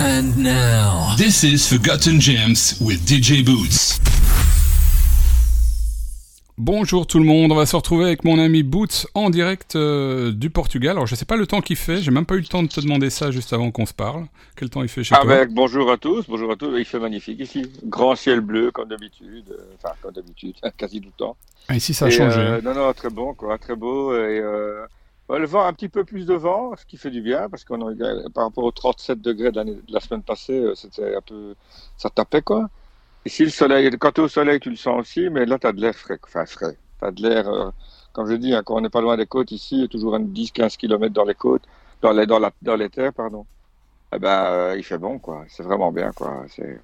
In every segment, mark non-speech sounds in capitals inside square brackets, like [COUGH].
And now, This is Forgotten Gems with DJ Boots. Bonjour tout le monde, on va se retrouver avec mon ami Boots en direct euh, du Portugal. Alors je sais pas le temps qu'il fait, j'ai même pas eu le temps de te demander ça juste avant qu'on se parle. Quel temps il fait chez toi? Avec bonjour à tous, bonjour à tous, il fait magnifique ici. Grand ciel bleu comme d'habitude, euh, enfin comme d'habitude, [LAUGHS] quasi tout le temps. Ah, Ici ça a Et, changé. euh, hein. non, non, très bon, quoi, très beau. Et, euh, le vent, un petit peu plus de vent, ce qui fait du bien, parce qu'on par rapport aux 37 degrés de, de la semaine passée, euh, c'était un peu, ça tapait, quoi. Ici, le soleil, quand tu es au soleil, tu le sens aussi, mais là, tu as de l'air frais, enfin frais. Tu as de l'air, euh, comme je dis, hein, quand on n'est pas loin des côtes ici, toujours un 10-15 km dans les côtes, dans les, dans la, dans les terres, pardon. Eh ben, euh, il fait bon, quoi. C'est vraiment bien, quoi. C'est...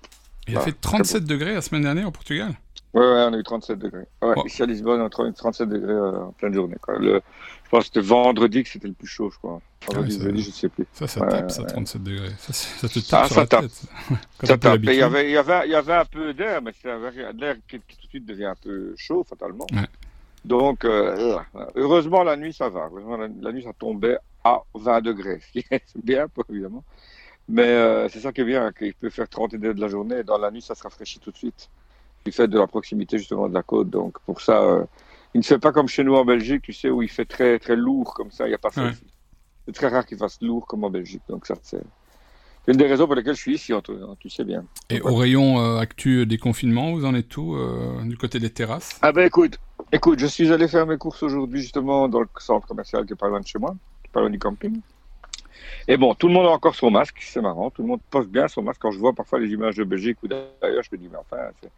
Il a voilà, fait 37 degrés la semaine dernière au Portugal. Ouais, ouais, on a eu 37 degrés. Ouais, Oh. ici à Lisbonne, on a eu 37 degrés euh, en pleine journée. Quoi. Le, je pense que c'était vendredi que c'était le plus chaud, je crois. Vendredi, Ah ça- je sais plus. Ça, ça Ouais, tape, ça, ouais. 37 degrés. Ça, ça te tape Ah, sur ça la tape. tête. [LAUGHS] Ça tape. Il y avait, il y avait, il y avait un peu d'air, mais c'est l'air qui, qui tout de suite devient un peu chaud, fatalement. Donc, euh, heureusement, la nuit, ça va. Heureusement, la, la nuit, ça tombait à 20 degrés. [LAUGHS] c'est bien, évidemment. Mais euh, c'est ça qui est bien, qu'il peut faire 30 degrés de la journée, et dans la nuit, ça se rafraîchit tout de suite. Du fait de la proximité, justement, de la côte. Donc, pour ça, euh, il ne fait pas comme chez nous en Belgique, tu sais, où il fait très, très lourd, comme ça, il n'y a pas ça Ouais. C'est très rare qu'il fasse lourd comme en Belgique. Donc, ça, c'est c'est une des raisons pour lesquelles je suis ici, Antoine, tu sais bien. Et au rayon euh, actu des confinements, vous en êtes tout euh, du côté des terrasses? Ah ben écoute, écoute, je suis allé faire mes courses aujourd'hui justement dans le centre commercial qui est pas loin de chez moi, qui est pas loin du camping. Et bon, tout le monde a encore son masque, c'est marrant, tout le monde pose bien son masque. Quand je vois parfois les images de Belgique ou d'ailleurs, je me dis mais enfin. c'est-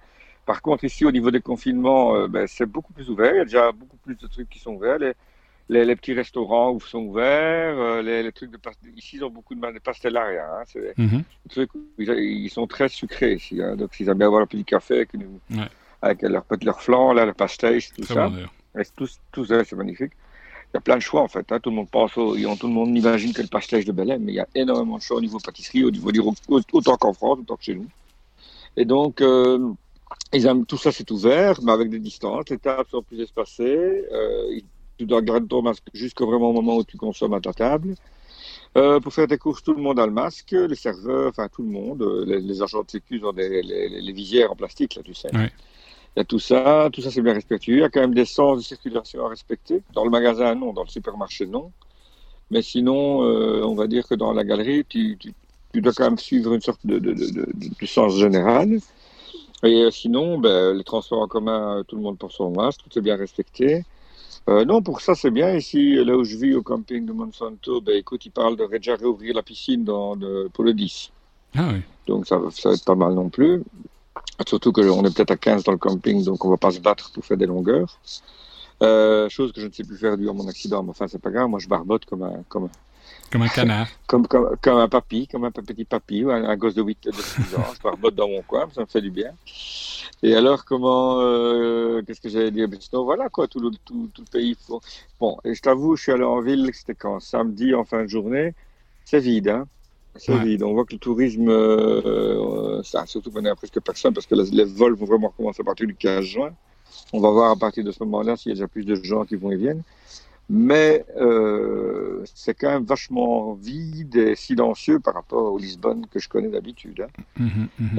Par contre ici au niveau des confinements, euh, ben, c'est beaucoup plus ouvert. Il y a déjà beaucoup plus de trucs qui sont ouverts. Les, les, les petits restaurants sont ouverts, euh, les, les trucs de ici ils ont beaucoup de mal- de pastellaria. Hein, c'est Mhm. des trucs où ils, ils sont très sucrés ici. Hein, donc ils aiment bien avoir leur petit café avec, une- Ouais. avec leur, leur flan, là, pastéis, tout Très ça. bon tout ça, c'est magnifique. Il y a plein de choix en fait. hein. Tout le monde pense, tout le monde imagine que le pastéis de Belém, mais il y a énormément de choix au niveau pâtisserie, au niveau du autant qu'en France, autant que chez nous. Et donc, euh, ils aiment- tout ça c'est ouvert, mais avec des distances. Les tables sont plus espacées. Euh, tu dois garder ton masque jusqu'au vraiment moment où tu consommes à ta table. Euh, pour faire tes courses, tout le monde a le masque, les serveurs, enfin tout le monde. Les, agents de sécu ont des, les, visières en plastique, là, tu sais. Il y a tout ça, tout ça c'est bien respecté. Il y a quand même des sens de circulation à respecter. Dans le magasin, non. Dans le supermarché, non. Mais sinon, euh, on va dire que dans la galerie, tu, tu, tu dois quand même suivre une sorte de, de, de, de- sens général. Et euh, sinon, ben, les transports en commun, euh, tout le monde porte son masque, tout est bien respecté. Euh, non, pour ça, c'est bien. Ici, là où je vis, au camping de Monsanto, ben, écoute, ils parlent de déjà réouvrir la piscine dans, de, pour le 10. Ah oui. Donc ça, ça va être pas mal non plus. Surtout qu'on est peut-être à 15 dans le camping, donc on va pas se battre pour faire des longueurs. Euh, chose que je ne sais plus faire dû à mon accident, mais enfin c'est pas grave, moi je barbote comme un, comme, un- Comme un canard. [LAUGHS] comme, comme, comme un papy, comme un petit papy, ou un, un gosse de 8 de 6 ans, je barbote dans mon coin, ça me fait du bien. Et alors comment, euh, qu'est-ce que j'allais dire? Ben, sinon, Voilà quoi, tout le, tout, tout le pays. faut- Bon, et je t'avoue, je suis allé en ville, c'était quand? Samedi en fin de journée, c'est vide, hein c'est Ouais. vide. On voit que le tourisme, euh, ça, surtout qu'on à presque personne, parce que les, les vols vont vraiment recommencer à partir du 15 juin. On va voir à partir de ce moment-là s'il y a déjà plus de gens qui vont et viennent. Mais euh, c'est quand même vachement vide et silencieux par rapport au Lisbonne que je connais d'habitude. hein.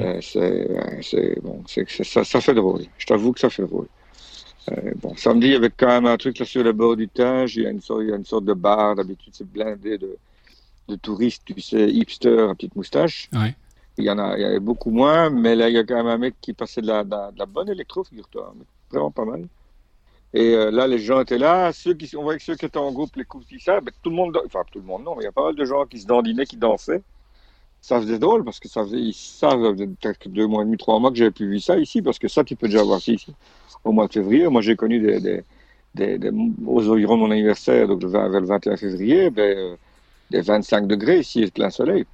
Euh, c'est, c'est- bon, c'est, c'est- ça, ça fait drôle. Je t'avoue que ça fait drôle. Euh, bon, samedi, il y avait quand même un truc là sur le bord du Tage. Il y a une sorte, il y a une sorte de bar. D'habitude, c'est blindé de, de touristes, tu sais, hipsters à petite moustache. Ouais. Il y en a, il y avait beaucoup moins, mais là, il y a quand même un mec qui passait de la, de la, de la bonne électro, figure-toi. Vraiment pas mal. Et euh, là, les gens étaient là. Ceux qui, on voyait que ceux qui étaient en groupe, les coups qui ça, ben, tout le monde, enfin tout le monde, non, mais il y a pas mal de gens qui se dandinaient, qui dansaient. Ça faisait drôle parce que ça faisait, ça faisait peut-être deux mois et demi, trois mois que j'avais plus vu ça ici, parce que ça, tu peux déjà voir ça ici au mois de février. Moi, j'ai connu des, des, des, des- aux environs de mon anniversaire, donc le 20 vers le 21 février, ben, euh, des 25 degrés ici, plein soleil.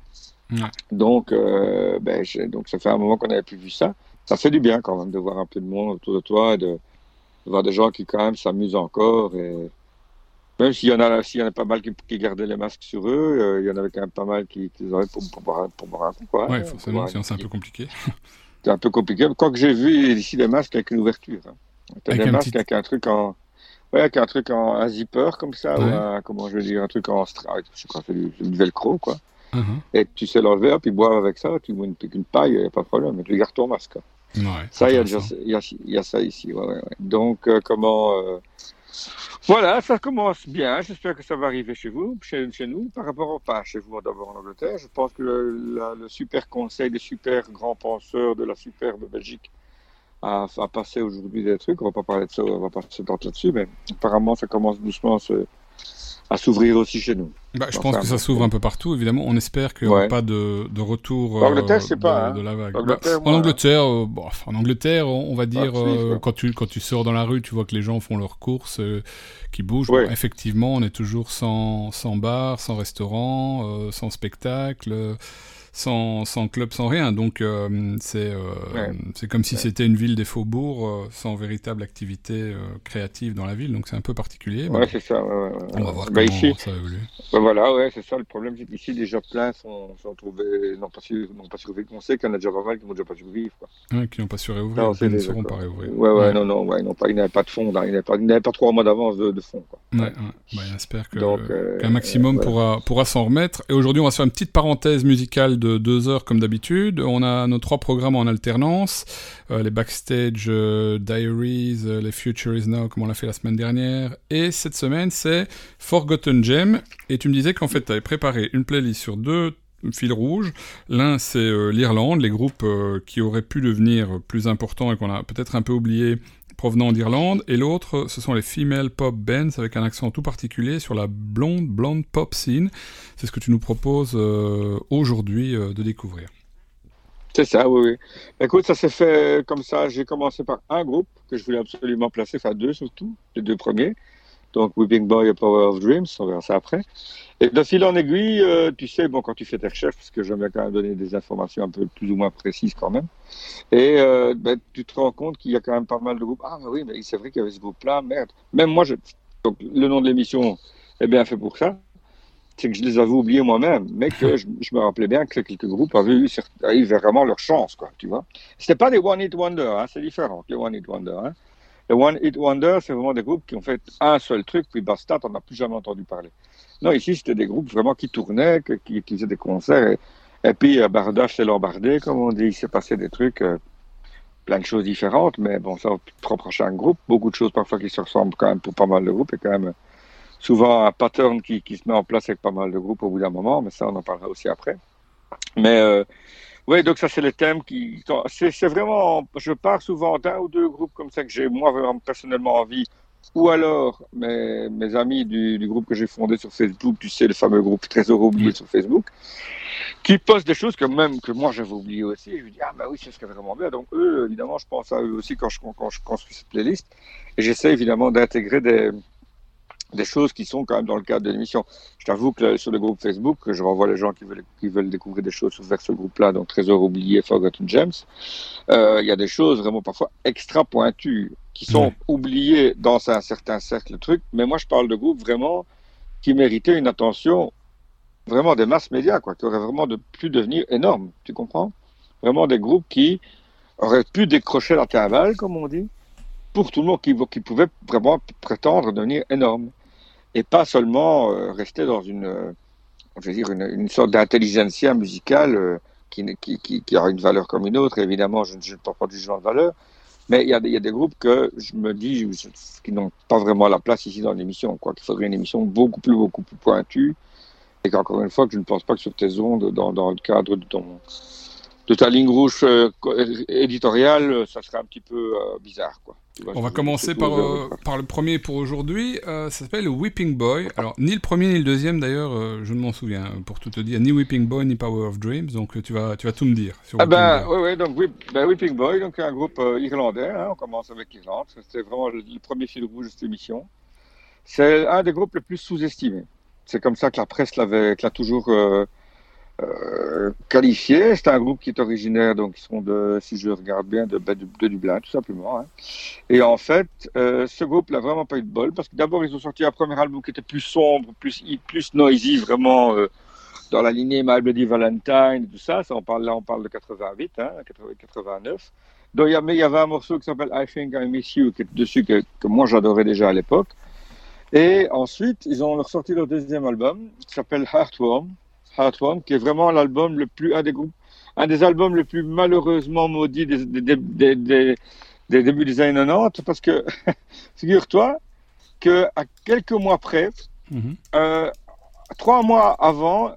Ouais. Donc, euh, ben, donc, ça fait un moment qu'on n'avait plus vu ça. Ça fait du bien quand même de voir un peu de monde autour de toi et de, de voir des gens qui quand même s'amusent encore. Et même s'il y en a, s'il y en a pas mal qui, qui gardaient les masques sur eux, euh, il y en avait quand même pas mal qui, qui les avaient pour, pour, boire, un- pour boire un coup. Quoi, Ouais, hein, forcément, sinon c'est un peu compliqué. C'est un peu compliqué. Quoique j'ai vu ici des masques avec une ouverture. Hein. Avec des masques petit- avec un truc en. Ouais, avec un truc en un zipper comme ça, ou un, comment je veux dire, un truc en je sais pas, c'est du, du velcro, quoi. Mhm. Et tu sais l'enlever, ils boivent avec ça, tu mets une, une paille, il n'y a pas de problème, mais tu gardes ton masque. Ouais, Ça, il y, a y, a, y a ça ici. ouais. Donc, euh, comment. euh, Voilà, ça commence bien. J'espère que ça va arriver chez vous, chez, chez nous, par rapport au pas chez vous d'abord en Angleterre. Je pense que le, la- le super conseil des super grands penseurs de la superbe Belgique a passé aujourd'hui des trucs. On va pas parler de ça, on va pas s'étendre là-dessus, mais apparemment, ça commence doucement à se- à s'ouvrir aussi chez nous. Bah, je Enfin, pense que ça s'ouvre un peu partout, évidemment. On espère qu'il n'y aura Ouais. pas de, de retour En Angleterre, je sais de, pas, hein. de la vague. Angleterre, Bah, en Angleterre, euh, bon, en Angleterre, on on va dire, Ah, euh, quand, tu, quand tu sors dans la rue, tu vois que les gens font leurs courses, euh, qui bougent. Ouais. Bon, effectivement, on est toujours sans, sans bar, sans restaurant, euh, sans spectacle, euh, sans, sans club, sans rien. Donc, euh, c'est euh, Ouais. comme si Ouais. c'était une ville des faubourgs, euh, sans véritable activité euh, créative dans la ville. Donc, c'est un peu particulier. Ouais, c'est ça. ouais, on va voir Bah, comment ici, ça évolue. Ben voilà, ouais, c'est ça le problème, c'est qu'ici déjà plein sont, sont trouvés, n'ont pas su, pas survécu. On sait qu'il y en a déjà pas mal qui n'ont déjà pas survécu. Quoi. Ouais, qui n'ont pas su réouvrir, Non, qui ne d'accord. pas réouvrir. Ouais, ouais, non, non, ouais, ils n'ont pas, ils n'avaient pas de fond, là, ils n'avaient pas, ils n'avaient pas trois mois d'avance de, de fond. Quoi. Ouais. Bah, j'espère qu'un maximum euh, ouais. pourra, pourra s'en remettre. Et aujourd'hui, on va se faire une petite parenthèse musicale de deux heures comme d'habitude. On a nos trois programmes en alternance. Euh, les Backstage euh, Diaries, euh, les Future is Now, comme on l'a fait la semaine dernière. Et cette semaine, c'est Forgotten Gem. Et tu me disais qu'en fait, tu avais préparé une playlist sur deux fils rouges. L'un, c'est l'Irlande, les groupes qui auraient pu devenir plus importants et qu'on a peut-être un peu oublié provenant d'Irlande, et l'autre, ce sont les female pop bands avec un accent tout particulier sur la blonde, blonde pop scene. C'est ce que tu nous proposes euh, aujourd'hui euh, de découvrir. C'est ça, oui, oui. Écoute, ça s'est fait comme ça. J'ai commencé par un groupe que je voulais absolument placer, enfin deux surtout, les deux premiers. Donc Weeping Boy et Power of Dreams, on verra ça après. Et de fil en aiguille, euh, tu sais, bon, quand tu fais tes recherches, parce que j'aime bien quand même donner des informations un peu plus ou moins précises quand même, et euh, ben, tu te rends compte qu'il y a quand même pas mal de groupes. Ah, oui, mais c'est vrai qu'il y avait ce groupe-là, merde. Même moi, je... donc le nom de l'émission est bien fait pour ça. C'est que je les avais oubliés moi-même, mais que je, me rappelais bien que quelques groupes avaient eu avaient vraiment leur chance, quoi, tu vois. C'était pas des One Hit Wonder, hein, c'est différent, les One Hit Wonder. Hein. Les One Hit Wonder, c'est vraiment des groupes qui ont fait un seul truc, puis basta, t'en as plus jamais entendu parler. Non, ici, c'était des groupes vraiment qui tournaient, qui, faisaient des concerts, et, puis euh, Bardage s'est lombardé, comme on dit, il s'est passé des trucs, euh, plein de choses différentes, mais bon, ça, propre à chaque groupe, beaucoup de choses parfois qui se ressemblent quand même pour pas mal de groupes, et quand même souvent un pattern qui, qui se met en place avec pas mal de groupes au bout d'un moment, mais ça, on en parlera aussi après. Mais euh, oui, donc ça, c'est les thèmes qui. C'est vraiment. Je pars souvent d'un ou deux groupes comme ça que j'ai, moi, vraiment personnellement envie. Ou alors, mes, mes amis du, du groupe que j'ai fondé sur Facebook, tu sais, le fameux groupe Trésor oublié sur Facebook, qui postent des choses que même que moi j'avais oublié aussi. Et je me dis, ah bah oui, c'est ce qui est vraiment bien. Donc eux, évidemment, je pense à eux aussi quand je, quand je construis cette playlist. Et j'essaie évidemment d'intégrer des, des choses qui sont quand même dans le cadre de l'émission. Je t'avoue que sur le groupe Facebook, je renvoie les gens qui veulent, qui veulent découvrir des choses vers ce groupe-là, donc Trésor oublié, Forgotten Gems. Euh, Il y a des choses vraiment parfois extra pointues qui sont Ouais. oubliées dans un certain cercle de trucs. Mais moi, je parle de groupes vraiment qui méritaient une attention vraiment des masses médias, quoi, qui auraient vraiment de, pu devenir énormes. Tu comprends? Vraiment des groupes qui auraient pu décrocher la timbale, comme on dit, pour tout le monde, qui, qui pouvait vraiment prétendre devenir énorme et pas seulement euh, rester dans une, euh, je dire, une, sorte d'intelligentsia musicale euh, qui, qui, qui, qui a une valeur comme une autre. Évidemment, je ne porte pas du jugement de valeur, mais il y, a des, groupes que je me dis qui n'ont pas vraiment la place ici dans l'émission, quoi. Qu'il faudrait une émission beaucoup plus, beaucoup plus pointue, et qu'encore une fois, je ne pense pas que sur tes ondes, dans le cadre de ton de ta ligne rouge euh, éditoriale, ça serait un petit peu euh, bizarre, quoi. Vois, On va commencer par, euh, par le premier pour aujourd'hui. Ça s'appelle Weeping Boy. Alors, ni le premier ni le deuxième, d'ailleurs, je ne m'en souviens, pour tout te dire. Ni Weeping Boy, ni Power of Dreams. Donc, tu vas, tu vas tout me dire. Sur Ah ben, Boy. oui, oui, donc Whip, ben, Whipping Boy, donc un groupe irlandais, hein, on commence avec l'Irlande, c'était vraiment le, le premier fil rouge de cette émission. C'est un des groupes les plus sous-estimés. C'est comme ça que la presse l'avait, l'a toujours euh, qualifié. C'est un groupe qui est originaire, donc ils sont de, si je regarde bien, de, de Dublin, tout simplement. hein. Et en fait, euh, ce groupe n'a vraiment pas eu de bol, parce que d'abord, ils ont sorti un premier album qui était plus sombre, plus, plus noisy, vraiment euh, dans la lignée My Bloody Valentine, tout ça. ça on parle, là, on parle de 88, hein, 80, 89. Donc, il y, avait un morceau qui s'appelle I Think I Miss You, qui est dessus, que, que moi j'adorais déjà à l'époque. Et ensuite, ils ont ressorti leur deuxième album, qui s'appelle Heartworm. Heartworm, qui est vraiment l'album le plus, un des groupes, un des albums les plus malheureusement maudits des, des, des, des, des débuts des années 90, parce que, [LAUGHS] figure-toi, que à quelques mois près, Mhm. euh, trois mois avant,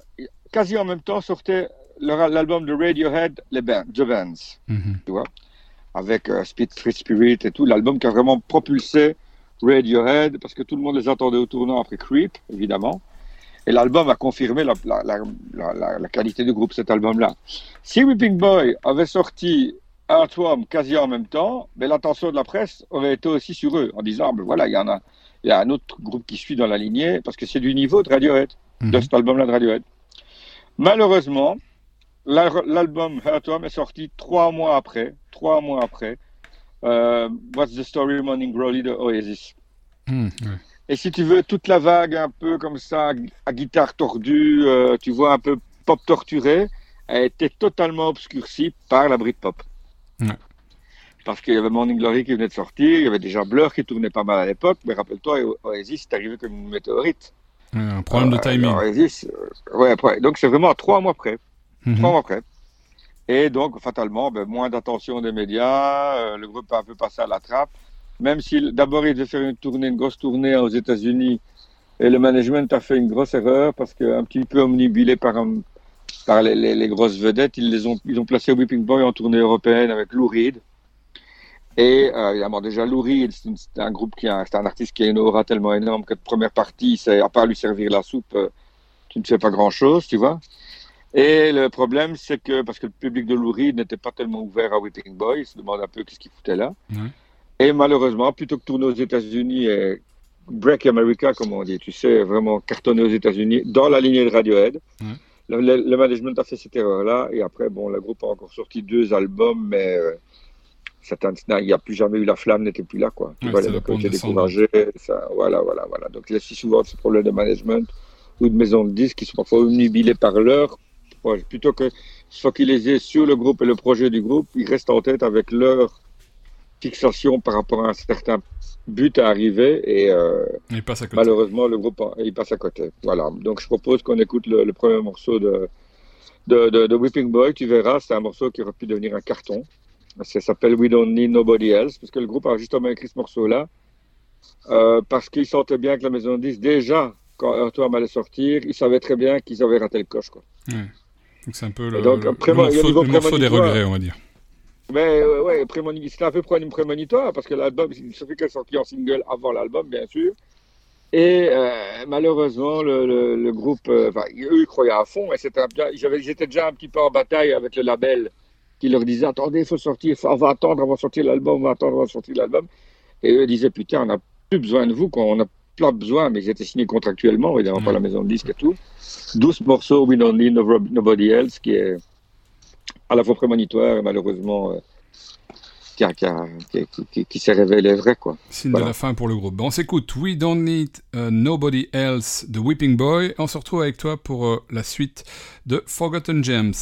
quasi en même temps, sortait l'album de Radiohead, les Bands, The Bands, Mhm. tu vois, avec euh, Speed Free Spirit et tout, l'album qui a vraiment propulsé Radiohead, parce que tout le monde les attendait au tournant après Creep, évidemment. Et l'album a confirmé la, la, la, la, la- la qualité du groupe, cet album-là. Si Whipping Boy avait sorti Heartworm quasi en même temps, ben, l'attention de la presse aurait été aussi sur eux, en disant, ben voilà, il y en a, il y a un autre groupe qui suit dans la lignée, parce que c'est du niveau de Radiohead, de Mhm. cet album-là de Radiohead. Malheureusement, la- l'album Heartworm est sorti trois mois après, trois mois après, euh, What's the Story Morning Glory de Oasis. Ouais. Et si tu veux, toute la vague un peu comme ça, à guitare tordue, euh, tu vois, un peu pop torturé, a été totalement obscurcie par la Britpop. Ouais. Parce qu'il y avait Morning Glory qui venait de sortir, il y avait déjà Blur qui tournait pas mal à l'époque, mais rappelle-toi, Oasis est arrivé comme une météorite. Ouais, Un problème de Euh, timing. Oasis, euh, ouais, après. Donc c'est vraiment à trois mois près. Mhm. Trois mois près. Et donc, fatalement, ben, moins d'attention des médias, le groupe a un peu passé à la trappe. Même si d'abord il devait faire une tournée, une grosse tournée aux États-Unis, et le management a fait une grosse erreur parce qu'un petit peu omnibulé par, les, grosses vedettes, ils les ont, ils ont placé Whipping Boy en tournée européenne avec Lou Reed. Et euh, évidemment, déjà, Lou Reed, c'est un groupe qui a, c'est un artiste qui a une aura tellement énorme que de première partie, à part lui servir la soupe, euh, tu ne fais pas grand-chose, tu vois. Et le problème, c'est que, parce que le public de Lou Reed n'était pas tellement ouvert à Whipping Boy, il se demande un peu qu'est-ce qu'il foutait là. Et malheureusement, plutôt que tourner aux États-Unis et break America, comme on dit, tu sais, vraiment cartonner aux États-Unis, dans la lignée de Radiohead, le, le- le management a fait cette erreur-là. Et après, bon, le groupe a encore sorti deux albums, mais euh, il n'y a plus jamais eu la flamme, n'était plus là, quoi. Ouais, été descendante. découragés. Ça, voilà, voilà, voilà. Donc, il y a si souvent ce problème de management ou de maison de disques qui sont parfois omnibilés par l'heure. Ouais, plutôt que se focaliser sur le groupe et le projet du groupe, ils restent en tête avec leur fixation par rapport à un certain but à arriver et euh, Il passe à côté. malheureusement le groupe il passe à côté. Voilà. Donc je propose qu'on écoute le, le premier morceau de, de, de, de Whipping Boy. Tu verras, c'est un morceau qui aurait pu devenir un carton. Ça s'appelle We Don't Need Nobody Else parce que le groupe a justement écrit ce morceau-là euh, parce qu'il sentait bien que la maison de disques, déjà quand Earthworm allait sortir, ils savaient très bien qu'ils avaient raté le coche. Quoi. Ouais. Donc c'est un peu le, donc, le- le morceau, le morceau des regrets, on va dire. Mais ouais, ouais, prémoni- c'était un peu pré- prémonitoire parce que l'album, il suffit qu'elle sorti en single avant l'album, bien sûr. Et euh, malheureusement, le, le, le groupe, euh, eux, ils croyaient à fond, et c'était étaient déjà un petit peu en bataille avec le label qui leur disait Attendez, il faut sortir, faut- on va attendre avant de sortir l'album, on va attendre avant de sortir l'album. Et eux disaient Putain, on n'a plus besoin de vous, quoi. on a plein besoin, mais ils étaient signés contractuellement, évidemment, par la maison de disques et tout. 12 morceaux, We Don't Need No- Nobody Else, qui est à la fois prémonitoire et malheureusement. euh, qui, qui, qui, qui- s'est révélé vrai, quoi. Signe Voilà. de la fin pour le groupe. Bon, on s'écoute We Don't Need uh, Nobody Else de Whipping Boy. On se retrouve avec toi pour euh, la suite de Forgotten Gems.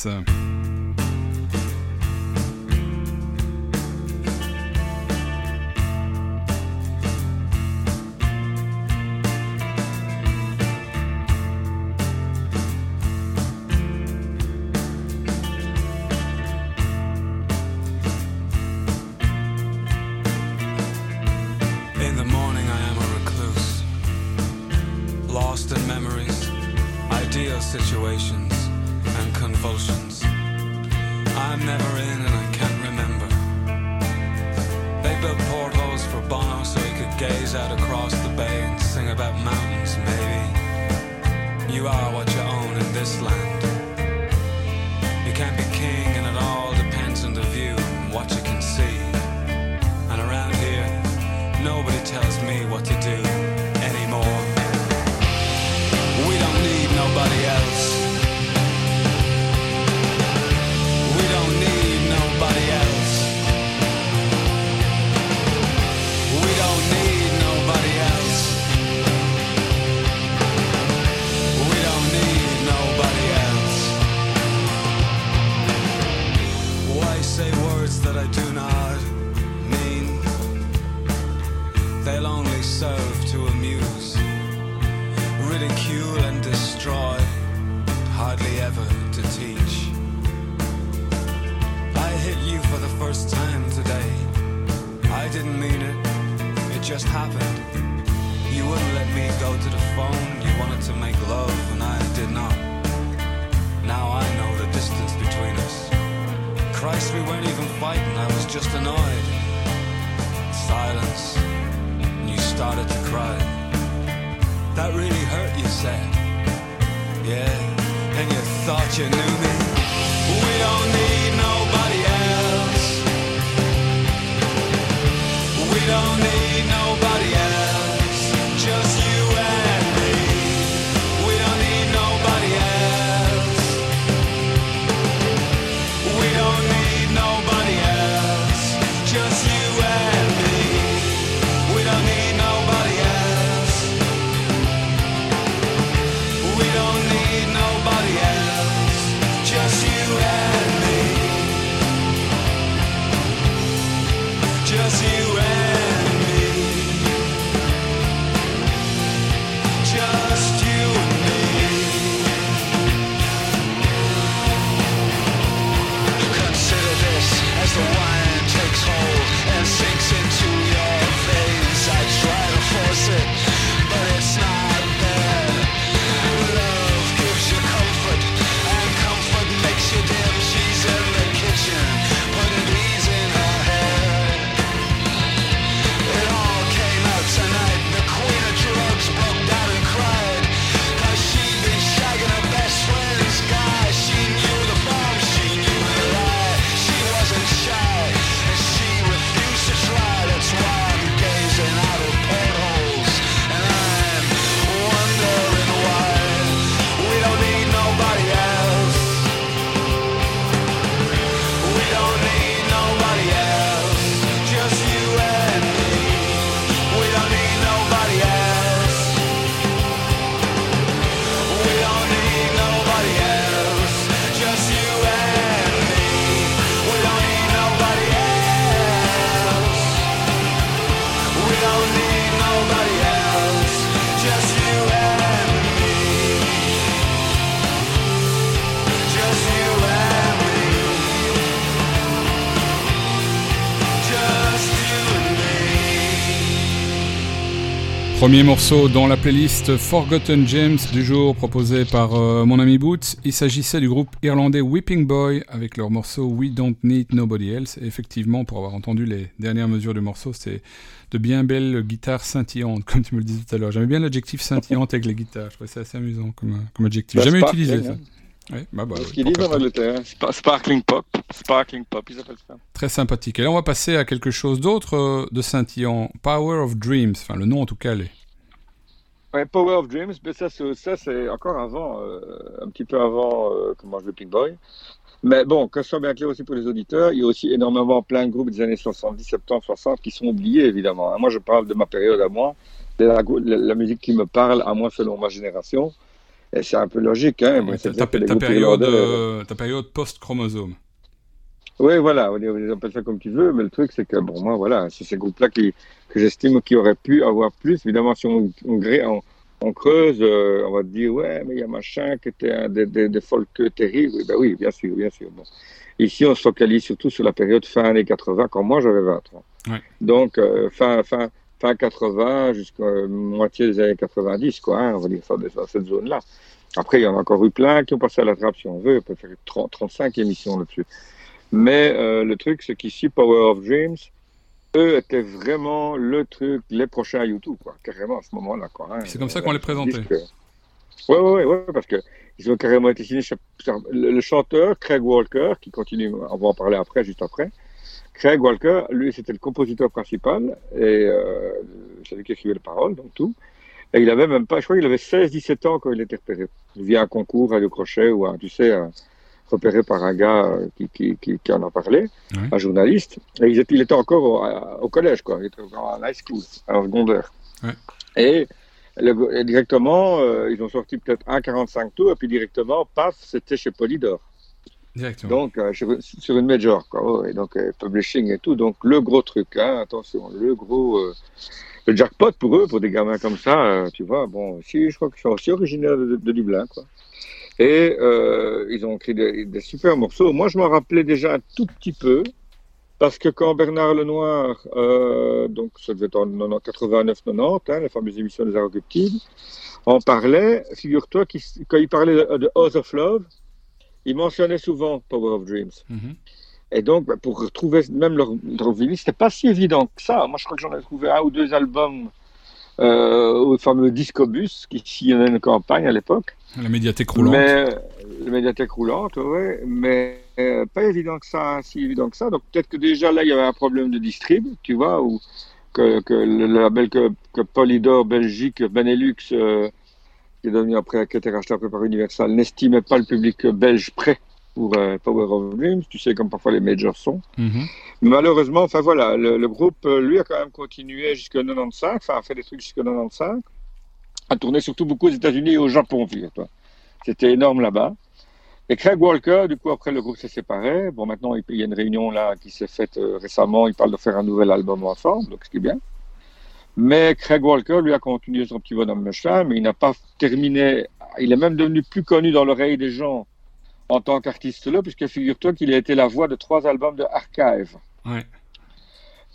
Premier morceau dans la playlist Forgotten Gems du jour proposé par euh, mon ami Boots. Il s'agissait du groupe irlandais Whipping Boy avec leur morceau We Don't Need Nobody Else. Et effectivement, pour avoir entendu les dernières mesures du morceau, c'est de bien belles guitares scintillantes, [LAUGHS] comme tu me le disais tout à l'heure. J'aimais bien l'adjectif scintillante avec les guitares. Je trouvais ça assez amusant comme, euh, comme adjectif. Bah, Jamais utilisé ça. hein. Ouais, bah, bah, oui, qu'ils disent pourquoi en pas. Angleterre. Spa- Sparkling pop. Sparkling pop, ils appellent ça. Très sympathique. Et là, on va passer à quelque chose d'autre euh, de scintillant. Power of Dreams. Enfin, le nom en tout cas l'est. Ouais, Power of Dreams, mais ça, c'est, ça, c'est encore avant, euh, un petit peu avant, euh, comment je Pink Boy. Mais bon, que ce soit bien clair aussi pour les auditeurs, il y a aussi énormément plein de groupes des années 70, 70, 60 qui sont oubliés, évidemment. hein. Moi, je parle de ma période à moi, de la, la- la musique qui me parle à moi selon ma génération. C'est un peu logique, hein. Ta, période, irlandais- euh, ta période post-chromosome. Oui, voilà, on les appelle ça comme tu veux, mais le truc, c'est que, bon, moi, voilà, c'est ces groupes-là qui, que j'estime qui auraient pu avoir plus. Évidemment, si on, on, on, on creuse, euh, on va te dire, ouais, mais il y a machin qui était un des, des, des folkeux terribles. Oui, ben oui, bien sûr, bien sûr. Bon. Ici, on se focalise surtout sur la période fin années 80, quand moi, j'avais 23. Ouais. Donc, euh, fin, fin, fin 80 jusqu'à moitié des années 90, quoi, hein, on va dire ça, dans cette zone-là. Après, il y en a encore eu plein qui ont passé à la trappe, si on veut. On peut faire 30, 35 émissions là-dessus. Mais euh, le truc, c'est qu'ici, Power of Dreams, eux étaient vraiment le truc, les prochains YouTube, quoi, carrément à ce moment-là. quoi. hein. C'est comme ça qu'on les présentait. Disque, Ouais, ouais, ouais, ouais, parce que ils ont carrément été signés. le chanteur, Craig Walker, qui continue, on va en parler après, juste après. Craig Walker, lui, c'était le compositeur principal et euh, c'est lui qui écrivait les paroles, donc tout. Et il avait même pas, je crois qu'il avait 16-17 ans quand il était repéré. Via un concours à le crochet ou un, tu sais, un- repéré par un gars euh, qui, qui, qui, qui en a parlé, Ouais. un journaliste. Et il était, il était encore au, à- au collège, quoi. Il était en high school, en secondaire. Ouais. Et, le- et directement, euh, ils ont sorti peut-être un 45 tours, et puis directement, paf, c'était chez Polydor. Directement. Donc, euh, sur, sur une major, quoi. Ouais, donc, euh, publishing et tout. Donc, le gros truc, hein, attention, le gros. euh, le jackpot pour eux, pour des gamins comme ça, euh, tu vois. Bon, si, je crois qu'ils sont aussi originaires de, de Dublin, quoi. Et euh, ils ont écrit des, des super morceaux. Moi, je m'en rappelais déjà un tout petit peu. Parce que quand Bernard Lenoir, euh, donc ça devait être en 89-90, hein, les fameuses émissions des Argoptides, en parlait, figure-toi, qu'il- quand il parlait de, de House of Love, il mentionnait souvent Power of Dreams. Mhm. Et donc, bah, pour retrouver même leur, leur vinyle, c'était pas si évident que ça. Moi, je crois que j'en ai trouvé un ou deux albums euh, au fameux Discobus, qui sillonnait une campagne à l'époque. La médiathèque roulante. Mais la médiathèque roulante, ouais, mais euh, pas évident que ça, si évident que ça. Donc peut-être que déjà là, il y avait un problème de distrib, tu vois, ou que, que le label que, que Polydor Belgique, Benelux, euh, qui est devenu après, qui a été racheté après par Universal, n'estimait pas le public belge prêt pour euh, Power of Dreams. Tu sais comme parfois les majors sont. Mhm. Malheureusement, enfin voilà, le, le groupe, euh, lui, a quand même continué jusqu'en 95, enfin a fait des trucs jusqu'en 95, a tourné surtout beaucoup aux États-Unis et au Japon, figure-toi. C'était énorme là-bas. Et Craig Walker, du coup, après le groupe s'est séparé. Bon, maintenant, il il y a une réunion là qui s'est faite euh, récemment. Ils parlent de faire un nouvel album ensemble, donc ce qui est bien. Mais Craig Walker, lui, a continué son petit bonhomme machin, mais il n'a pas terminé. Il est même devenu plus connu dans l'oreille des gens en tant qu'artiste là, puisque figure-toi qu'il a été la voix de trois albums de Archive. Ouais.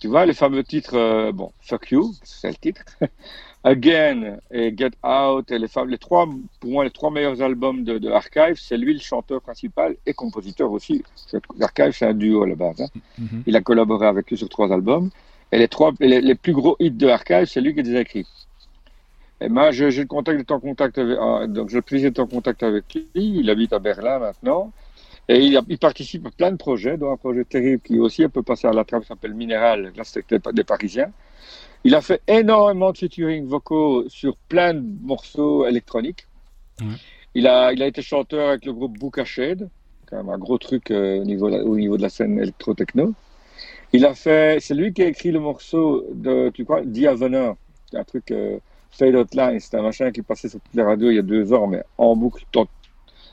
Tu vois, les fameux titres, euh, bon, Fuck You, c'est le titre, [LAUGHS] Again et Get Out, et les, trois, pour moi, les trois meilleurs albums de, de Archive, c'est lui le chanteur principal et compositeur aussi. Archive, c'est un duo à la base. hein. Mhm. Il a collaboré avec eux sur trois albums. Et les trois, les, les plus gros hits de Archive, c'est lui qui les a écrits. Et moi, j'ai le contact en contact avec, ah, donc le plaisir d'être en contact avec lui. Il habite à Berlin maintenant. Et il, a- il participe à plein de projets, dont un projet terrible qui aussi peut passer à la trappe, s'appelle Minéral. Là, c'était des, Parisiens. Il a fait énormément de featuring vocaux sur plein de morceaux électroniques. Il, a, il a été chanteur avec le groupe Booka Shade, quand même un gros truc euh, au, niveau, au niveau de la scène électro-techno. Il a fait, c'est lui qui a écrit le morceau de, tu crois, Diavener, un truc euh, Fade Out Line, c'est un machin qui passait sur toutes les radios il y a deux ans, mais en boucle.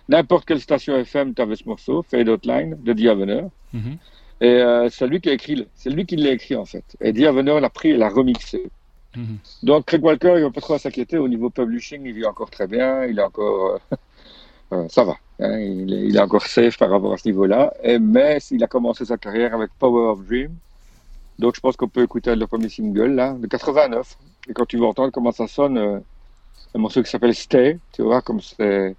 N'importe quelle station FM, tu avais ce morceau, Fade Out Line, de Diavener. Mhm. Et euh, c'est lui qui a écrit, c'est lui qui l'a écrit en fait. Et Diavener l'a pris et l'a remixé. Mhm. Donc Craig Walker, il va pas trop à s'inquiéter au niveau publishing, il vit encore très bien, il est encore, euh, [LAUGHS] ça va, hein, il, est, il est encore safe par rapport à ce niveau-là. Mais il a commencé sa carrière avec Power of Dream, donc je pense qu'on peut écouter le premier single là, de 89. Et quand tu vas entendre comment ça sonne, euh, un morceau qui s'appelle Stay, tu vois comme c'est,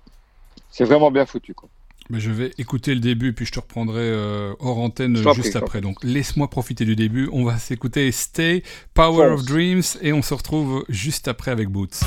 c'est vraiment bien foutu quoi. Mais je vais écouter le début, puis je te reprendrai euh, hors antenne juste après. Donc laisse-moi profiter du début. On va s'écouter Stay, Power of Dreams, et on se retrouve juste après avec Boots.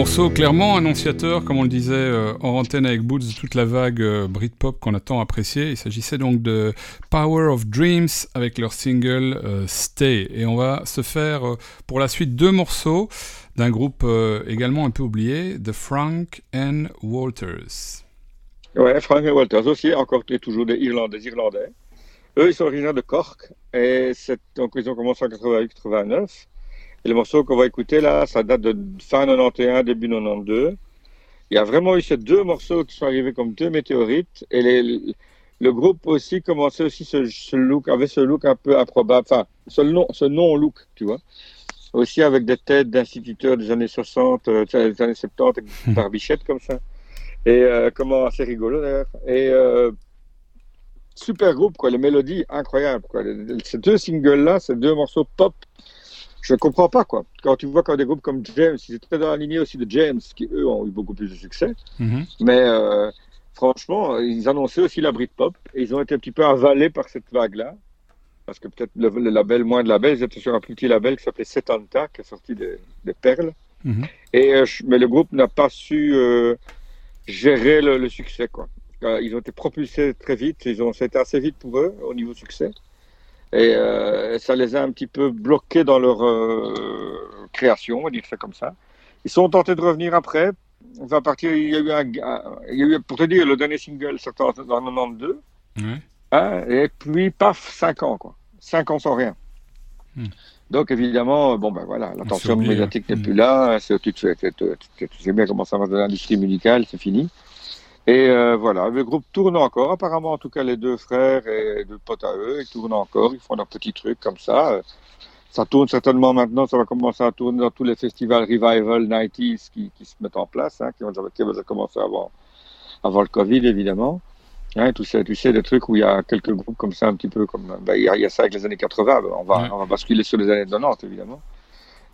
Morceau clairement annonciateur, comme on le disait euh, en antenne avec Boots, toute la vague euh, Britpop qu'on a tant appréciée. Il s'agissait donc de Power of Dreams avec leur single euh, Stay. Et on va se faire euh, pour la suite deux morceaux d'un groupe euh, également un peu oublié, The Frank and Walters. Ouais, Frank et Walters aussi, encore toujours des Irlandais, des Irlandais. Eux, ils sont originaires de Cork et donc ils ont commencé en 88-89. Et le morceau qu'on va écouter là, ça date de fin 91, début 92. Il y a vraiment eu ces deux morceaux qui sont arrivés comme deux météorites et les- le groupe aussi commençait aussi ce, ce look, avait ce look un peu improbable, enfin ce non, ce non look, tu vois. Aussi avec des têtes d'instituteurs des années 60, euh, des années 70, avec des barbichettes comme ça. Et euh, comment assez rigolo d'ailleurs. Et euh, super groupe quoi, les mélodies incroyables quoi. Ces deux singles là, ces deux morceaux pop, je comprends pas quoi. Quand tu vois quand des groupes comme James, ils étaient dans la lignée aussi de James, qui eux ont eu beaucoup plus de succès. Mhm. Mais euh, franchement, ils annonçaient aussi la Britpop et ils ont été un petit peu avalés par cette vague-là. Parce que peut-être le, le label, moins de label, ils étaient sur un plus petit label qui s'appelait Setanta, qui a sorti des, des perles. Mhm. Et, euh, mais le groupe n'a pas su euh, gérer le, le succès. Quoi. Ils ont été propulsés très vite, ils ont, c'était assez vite pour eux au niveau succès. Et euh, ça les a un petit peu bloqués dans leur euh, création, on va dire ça comme ça. Ils sont tentés de revenir après. Va partir, il y a eu un, un- il y a eu, pour te dire, le dernier single, c'était en en 92. Ouais. Hein, et puis, paf, 5 ans, quoi. 5 ans sans rien. Hmm. Donc, évidemment, bon, ben voilà, l'attention oublié, médiatique hein. n'est Hmm. plus là. Tu sais bien comment ça va dans l'industrie musicale, c'est fini. Et euh, voilà, le groupe tourne encore. Apparemment, en tout cas, les deux frères et deux potes à eux, ils tournent encore. Ils font leurs petits trucs comme ça. Ça tourne certainement maintenant. Ça va commencer à tourner dans tous les festivals revival 90s qui, qui se mettent en place, hein, qui ont déjà commencé avant, avant le Covid, évidemment. Hein, tu sais, tu sais, des trucs où il y a quelques groupes comme ça, un petit peu comme, ben, il y a, il y a ça avec les années 80, ben, on va, Ouais. on va basculer sur les années 90, évidemment.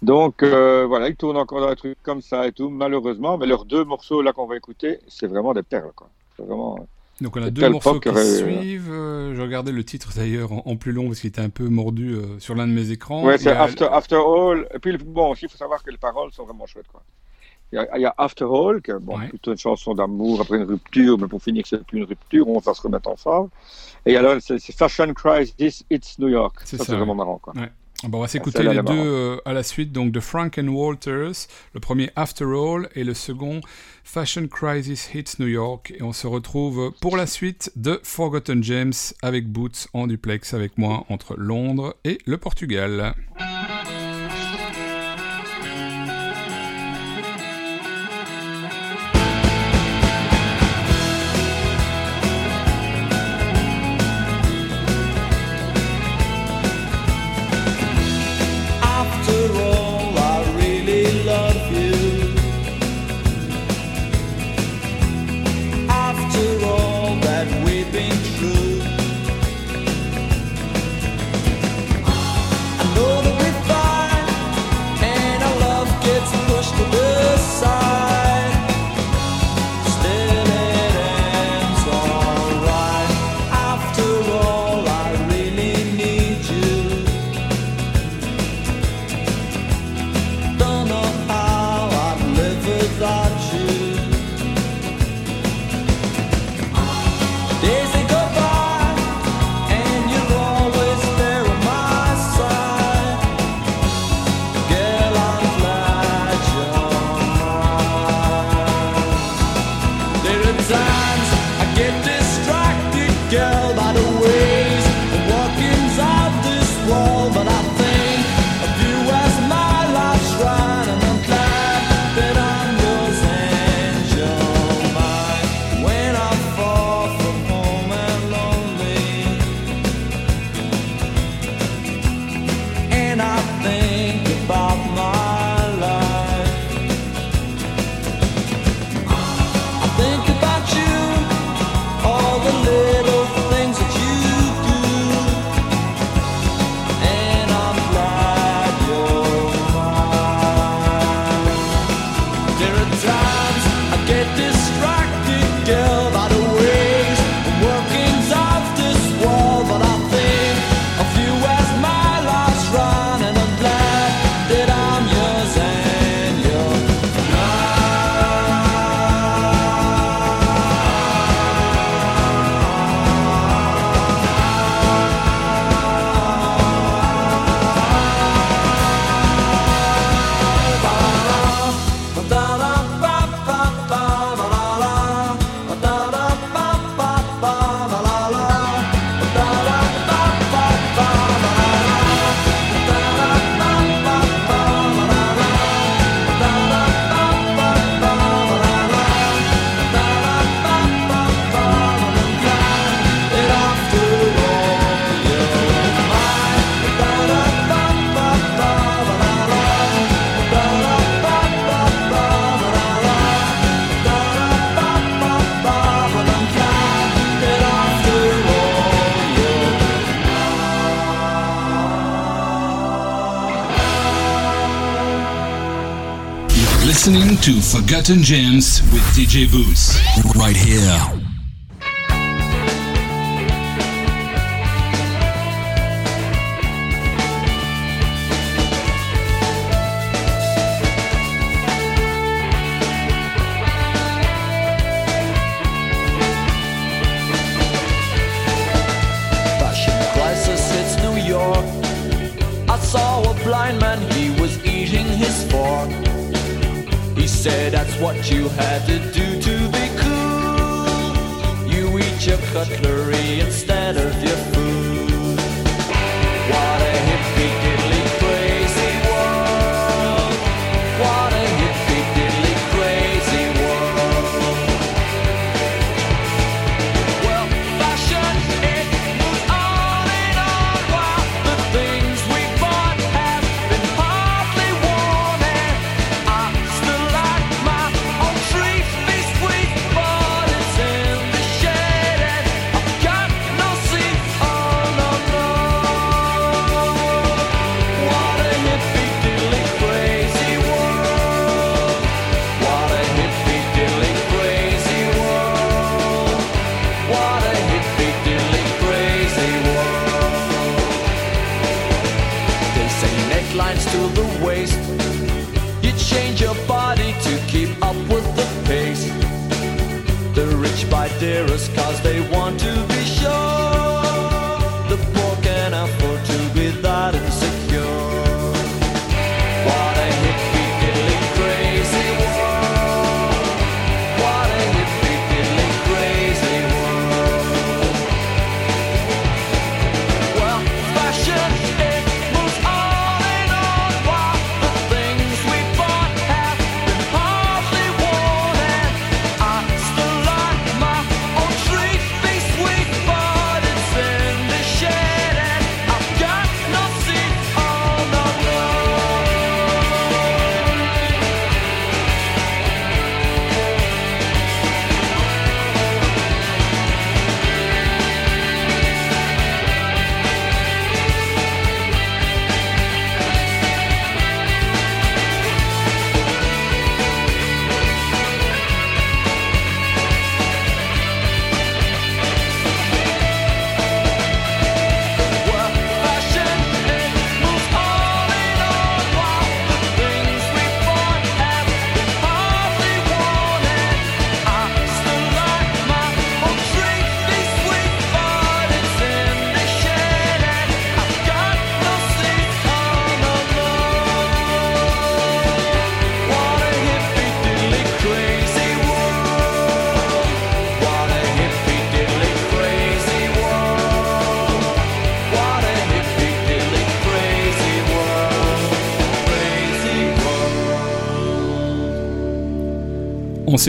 Donc, euh, voilà, ils tournent encore dans des trucs comme ça et tout, malheureusement, mais leurs deux morceaux là qu'on va écouter, c'est vraiment des perles, quoi. Vraiment, Donc on a deux morceaux qui qu'aurait- suivent. Euh, je regardais le titre d'ailleurs en, en plus long parce qu'il était un peu mordu euh, sur l'un de mes écrans. ouais, Il c'est a- after, All. Et puis, bon, il faut savoir que les paroles sont vraiment chouettes, quoi. Il y a, il y a After All, qui est bon, Ouais. plutôt une chanson d'amour après une rupture, mais pour finir c'est plus une rupture, on va se remettre ensemble. Et alors, c'est c'est Fashion Crisis, It's New York. C'est Ça, ça, c'est vraiment marrant, quoi. Bah, on va s'écouter les deux euh, à la suite, donc de Frank and Walters, le premier After All et le second Fashion Crisis Hits New York. Et on se retrouve pour la suite de Forgotten James avec Boots en duplex avec moi entre Londres et le Portugal. To Forgotten Gems with DJ Boots. Right here. What you had to do to be cool. You eat your cutlery instead of your nearest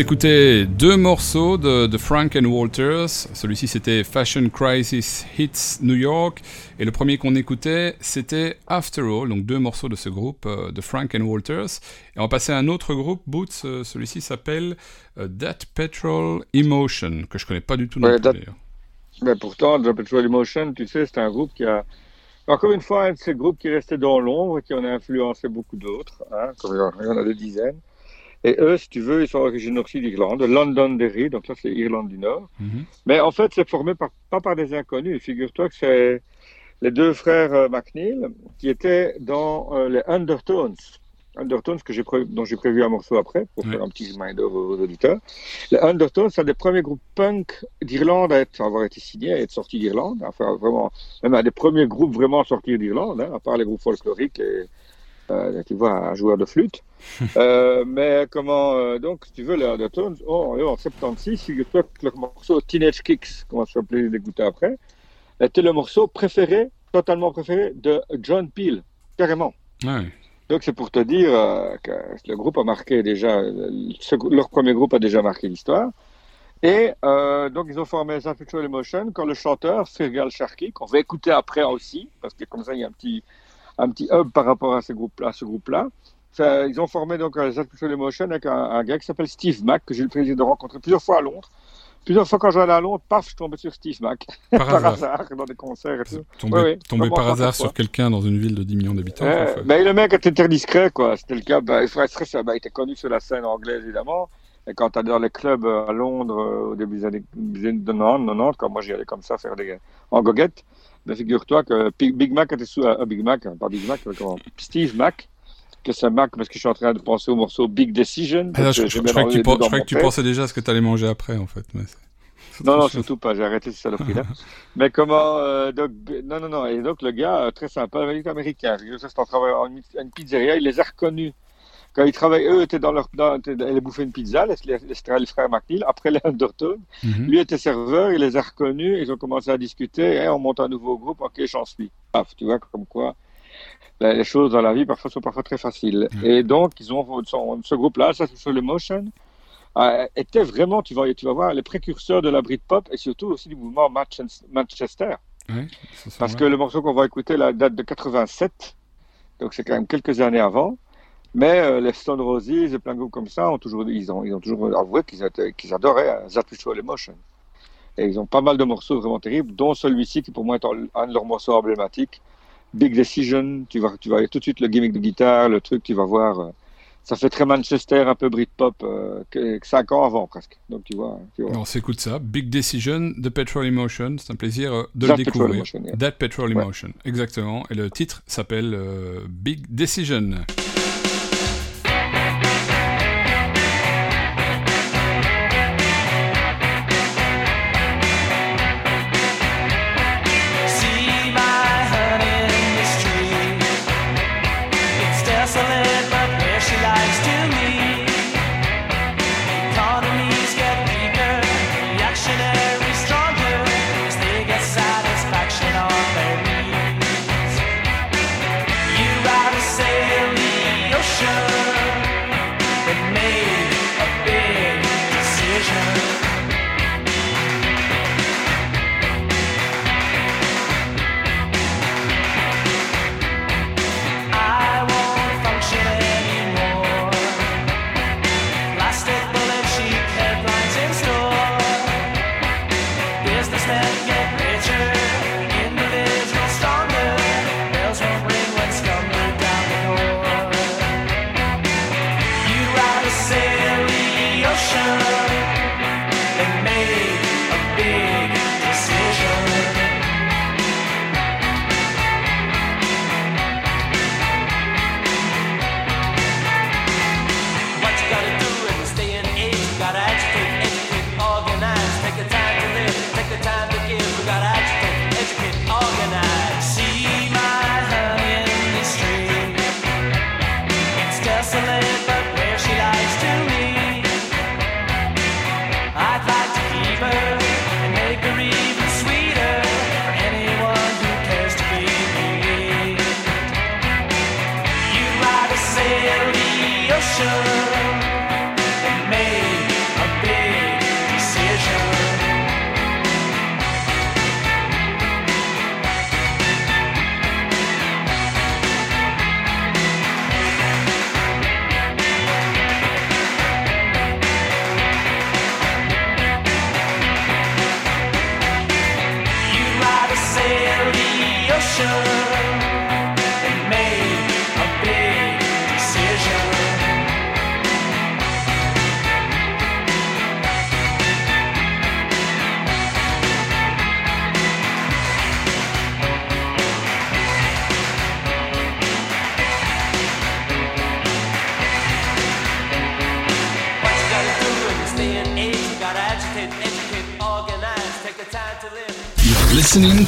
s'écoutait deux morceaux de, de Frank and Walters. Celui-ci c'était Fashion Crisis Hits New York. Et le premier qu'on écoutait c'était After All, donc deux morceaux de ce groupe euh, de Frank and Walters. Et on va passer à un autre groupe, Boots. euh, Celui-ci s'appelle euh, That Petrol Emotion, que je connais pas du tout Ouais, That- d'ailleurs. Mais pourtant, The Petrol Emotion, tu sais, c'est un groupe qui a. Encore une fois, un de ces groupes qui restait dans l'ombre, qui en a influencé beaucoup d'autres, hein, comme il y en- il y en a des dizaines. Et eux, si tu veux, ils sont originaires aussi d'Irlande, de Londonderry, donc ça c'est Irlande du Nord. Mhm. Mais en fait, c'est formé par, pas par des inconnus. Figure-toi que c'est les deux frères euh, McNeil qui étaient dans euh, les Undertones. Undertones que pré- dont j'ai prévu un morceau après pour faire un petit reminder aux, auditeurs. Les Undertones, c'est un des premiers groupes punk d'Irlande à être, à avoir été signé, à être sorti d'Irlande. Enfin, vraiment, même un des premiers groupes vraiment à sortir d'Irlande, hein, à part les groupes folkloriques et, tu vois, un joueur de flûte. [LAUGHS] Euh, mais comment, euh, donc, si tu veux, les Undertones, oh, en 76, figure-toi que morceau Teenage Kicks, comment ça s'appelait d'écouter après, était le morceau préféré, totalement préféré de John Peel, carrément. Ouais. Donc c'est pour te dire euh, que le groupe a marqué déjà, euh, ce- leur premier groupe a déjà marqué l'histoire. Et euh, donc ils ont formé Infectual Emotion quand le chanteur Fergal Sharkey, qu'on va écouter après aussi, parce que comme ça il y a un petit, un petit hub par rapport à ce groupe-là. Ils ont formé donc euh, Infectual Emotion avec un, un gars qui s'appelle Steve Mack, que j'ai eu le plaisir de rencontrer plusieurs fois à Londres. Plusieurs fois quand je allais à Londres, paf, je tombais sur Steve Mac. Par [LAUGHS] Par hasard. dans des concerts et tout. Tombé, ouais, tombé par hasard sur quelqu'un dans une ville de 10 millions d'habitants. Mais le mec était très discret, quoi. C'était le cas. Bah, il, bah, il était connu sur la scène anglaise, évidemment. Et quand tu dans les clubs euh, à Londres, euh, au début des années des années 90, 90, quand moi j'y allais comme ça faire des en goguette, mais figure-toi que Big Mac était sous euh, Big Mac, hein, pas Big Mac, mais comment Steve Mac, que c'est Mac parce que je suis en train de penser au morceau Big Decision. Ah, là, je, je- croyais que tu, je que pensais déjà à ce que tu allais manger après, en fait. Mais [LAUGHS] Non, non, [LAUGHS] surtout pas. J'ai arrêté ces saloperies-là. Mais comment euh, donc, non, non, non. Et donc le gars euh, très sympa, il est américain. Ça c'est en travaillant en une pizzeria. Il les a reconnus quand ils travaillaient. Eux étaient dans leur, dans, ils bouffer une pizza. Les, les, les, les frères McNeil. Après [LAUGHS] les Undertones, Mhm. lui était serveur. Il les a reconnus. Ils ont commencé à discuter. Et on monte un nouveau groupe. Ok, j'en suis. Paf, tu vois comme quoi. ben, Les choses dans la vie parfois sont parfois très faciles. Et donc ils ont son- ce groupe-là, ça c'est sur l'Emotion, euh, était vraiment, tu vas, tu vas voir, les précurseurs de la Britpop et surtout aussi du mouvement Manches- Manchester. Ça, Parce que le morceau qu'on va écouter là, date de 87, donc c'est quand même quelques années avant. Mais euh, les Stone Roses et plein de groupes comme ça ont toujours, ils ont, ils ont toujours avoué qu'ils adoraient That Which Will Emotion. Et ils ont pas mal de morceaux vraiment terribles, dont celui-ci qui pour moi est un de leurs morceaux emblématiques. Big Decision, tu vas, tu vas tout de suite le gimmick de guitare, le truc, tu vas voir. euh, ça fait très Manchester, un peu Britpop, euh, que, cinq ans avant presque. Donc tu vois. Tu vois. On s'écoute ça. Big Decision de Petrol Emotion. C'est un plaisir euh, de That le Petrol découvrir. Emotion, yeah. That Petrol Ouais. Emotion, exactement. Et le titre s'appelle euh, Big Decision.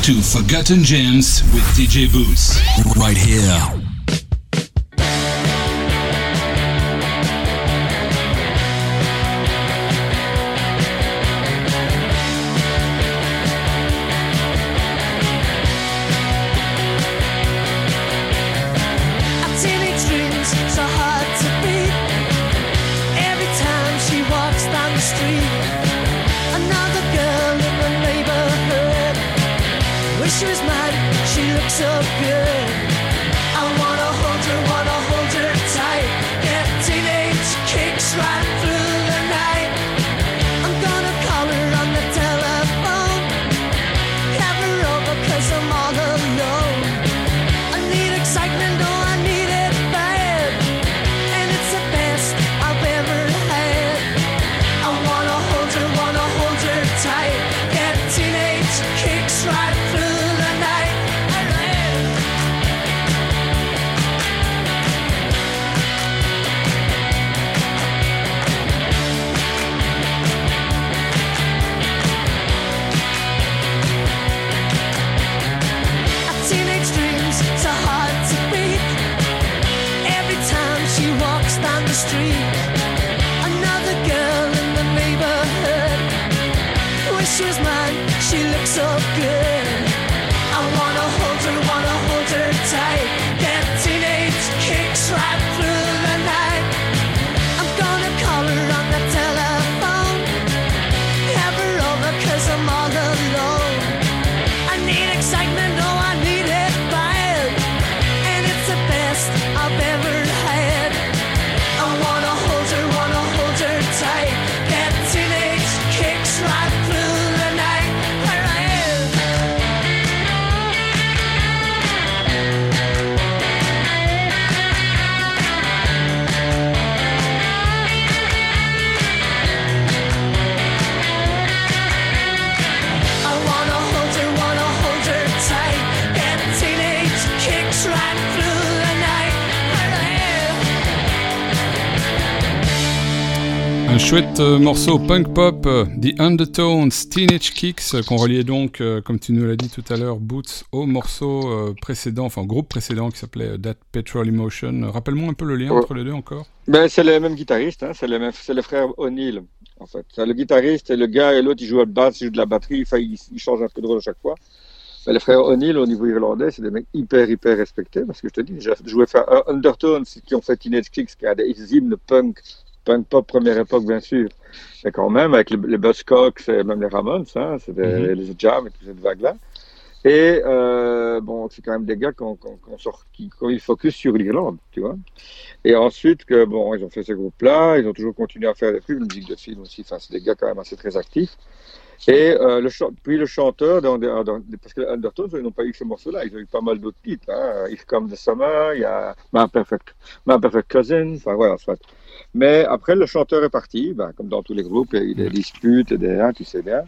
To Forgotten Gems with DJ Boots. Right here. Chouette euh, morceau punk pop, euh, The Undertones, Teenage Kicks, euh, qu'on reliait donc, comme tu nous l'as dit tout à l'heure, Boots, au morceau précédent, enfin groupe précédent qui s'appelait That Petrol Emotion. Rappelle-moi un peu le lien Ouais. entre les deux encore. Ben, c'est les mêmes guitaristes, hein, c'est c'est les frères O'Neill, en fait. C'est le guitariste et le gars et l'autre, ils jouent à la basse, ils jouent de la batterie, enfin, ils, ils changent un peu de rôle à chaque fois. Mais les frères O'Neill, au niveau irlandais, c'est des mecs hyper, hyper respectés, parce que je te dis, j'ai joué faire Undertones, qui ont fait Teenage Kicks, qui a des hymnes punk, punk pop première époque, bien sûr. Mais quand même, avec les, les Buzzcocks et même les Ramones, hein, c'est Mhm. les Jam et toute cette vague-là. Et euh, bon, c'est quand même des gars qui ont, qui ont- qui eu focus sur l'Irlande, tu vois. Et ensuite, que bon, ils ont fait ce groupe-là, ils ont toujours continué à faire des la musique de film aussi. Enfin, c'est des gars quand même assez très actifs. Et euh, le puis le chanteur, dans, des- dans- parce que Undertones, ils n'ont pas eu ce morceau-là, ils ont eu pas mal d'autres titres. Hein. Here Comes the Summer, il y a My Perfect, My Perfect Cousin, enfin voilà, soit. Mais après, le chanteur est parti, ben, comme dans tous les groupes, il y a eu des disputes, et des, hein, tu sais bien.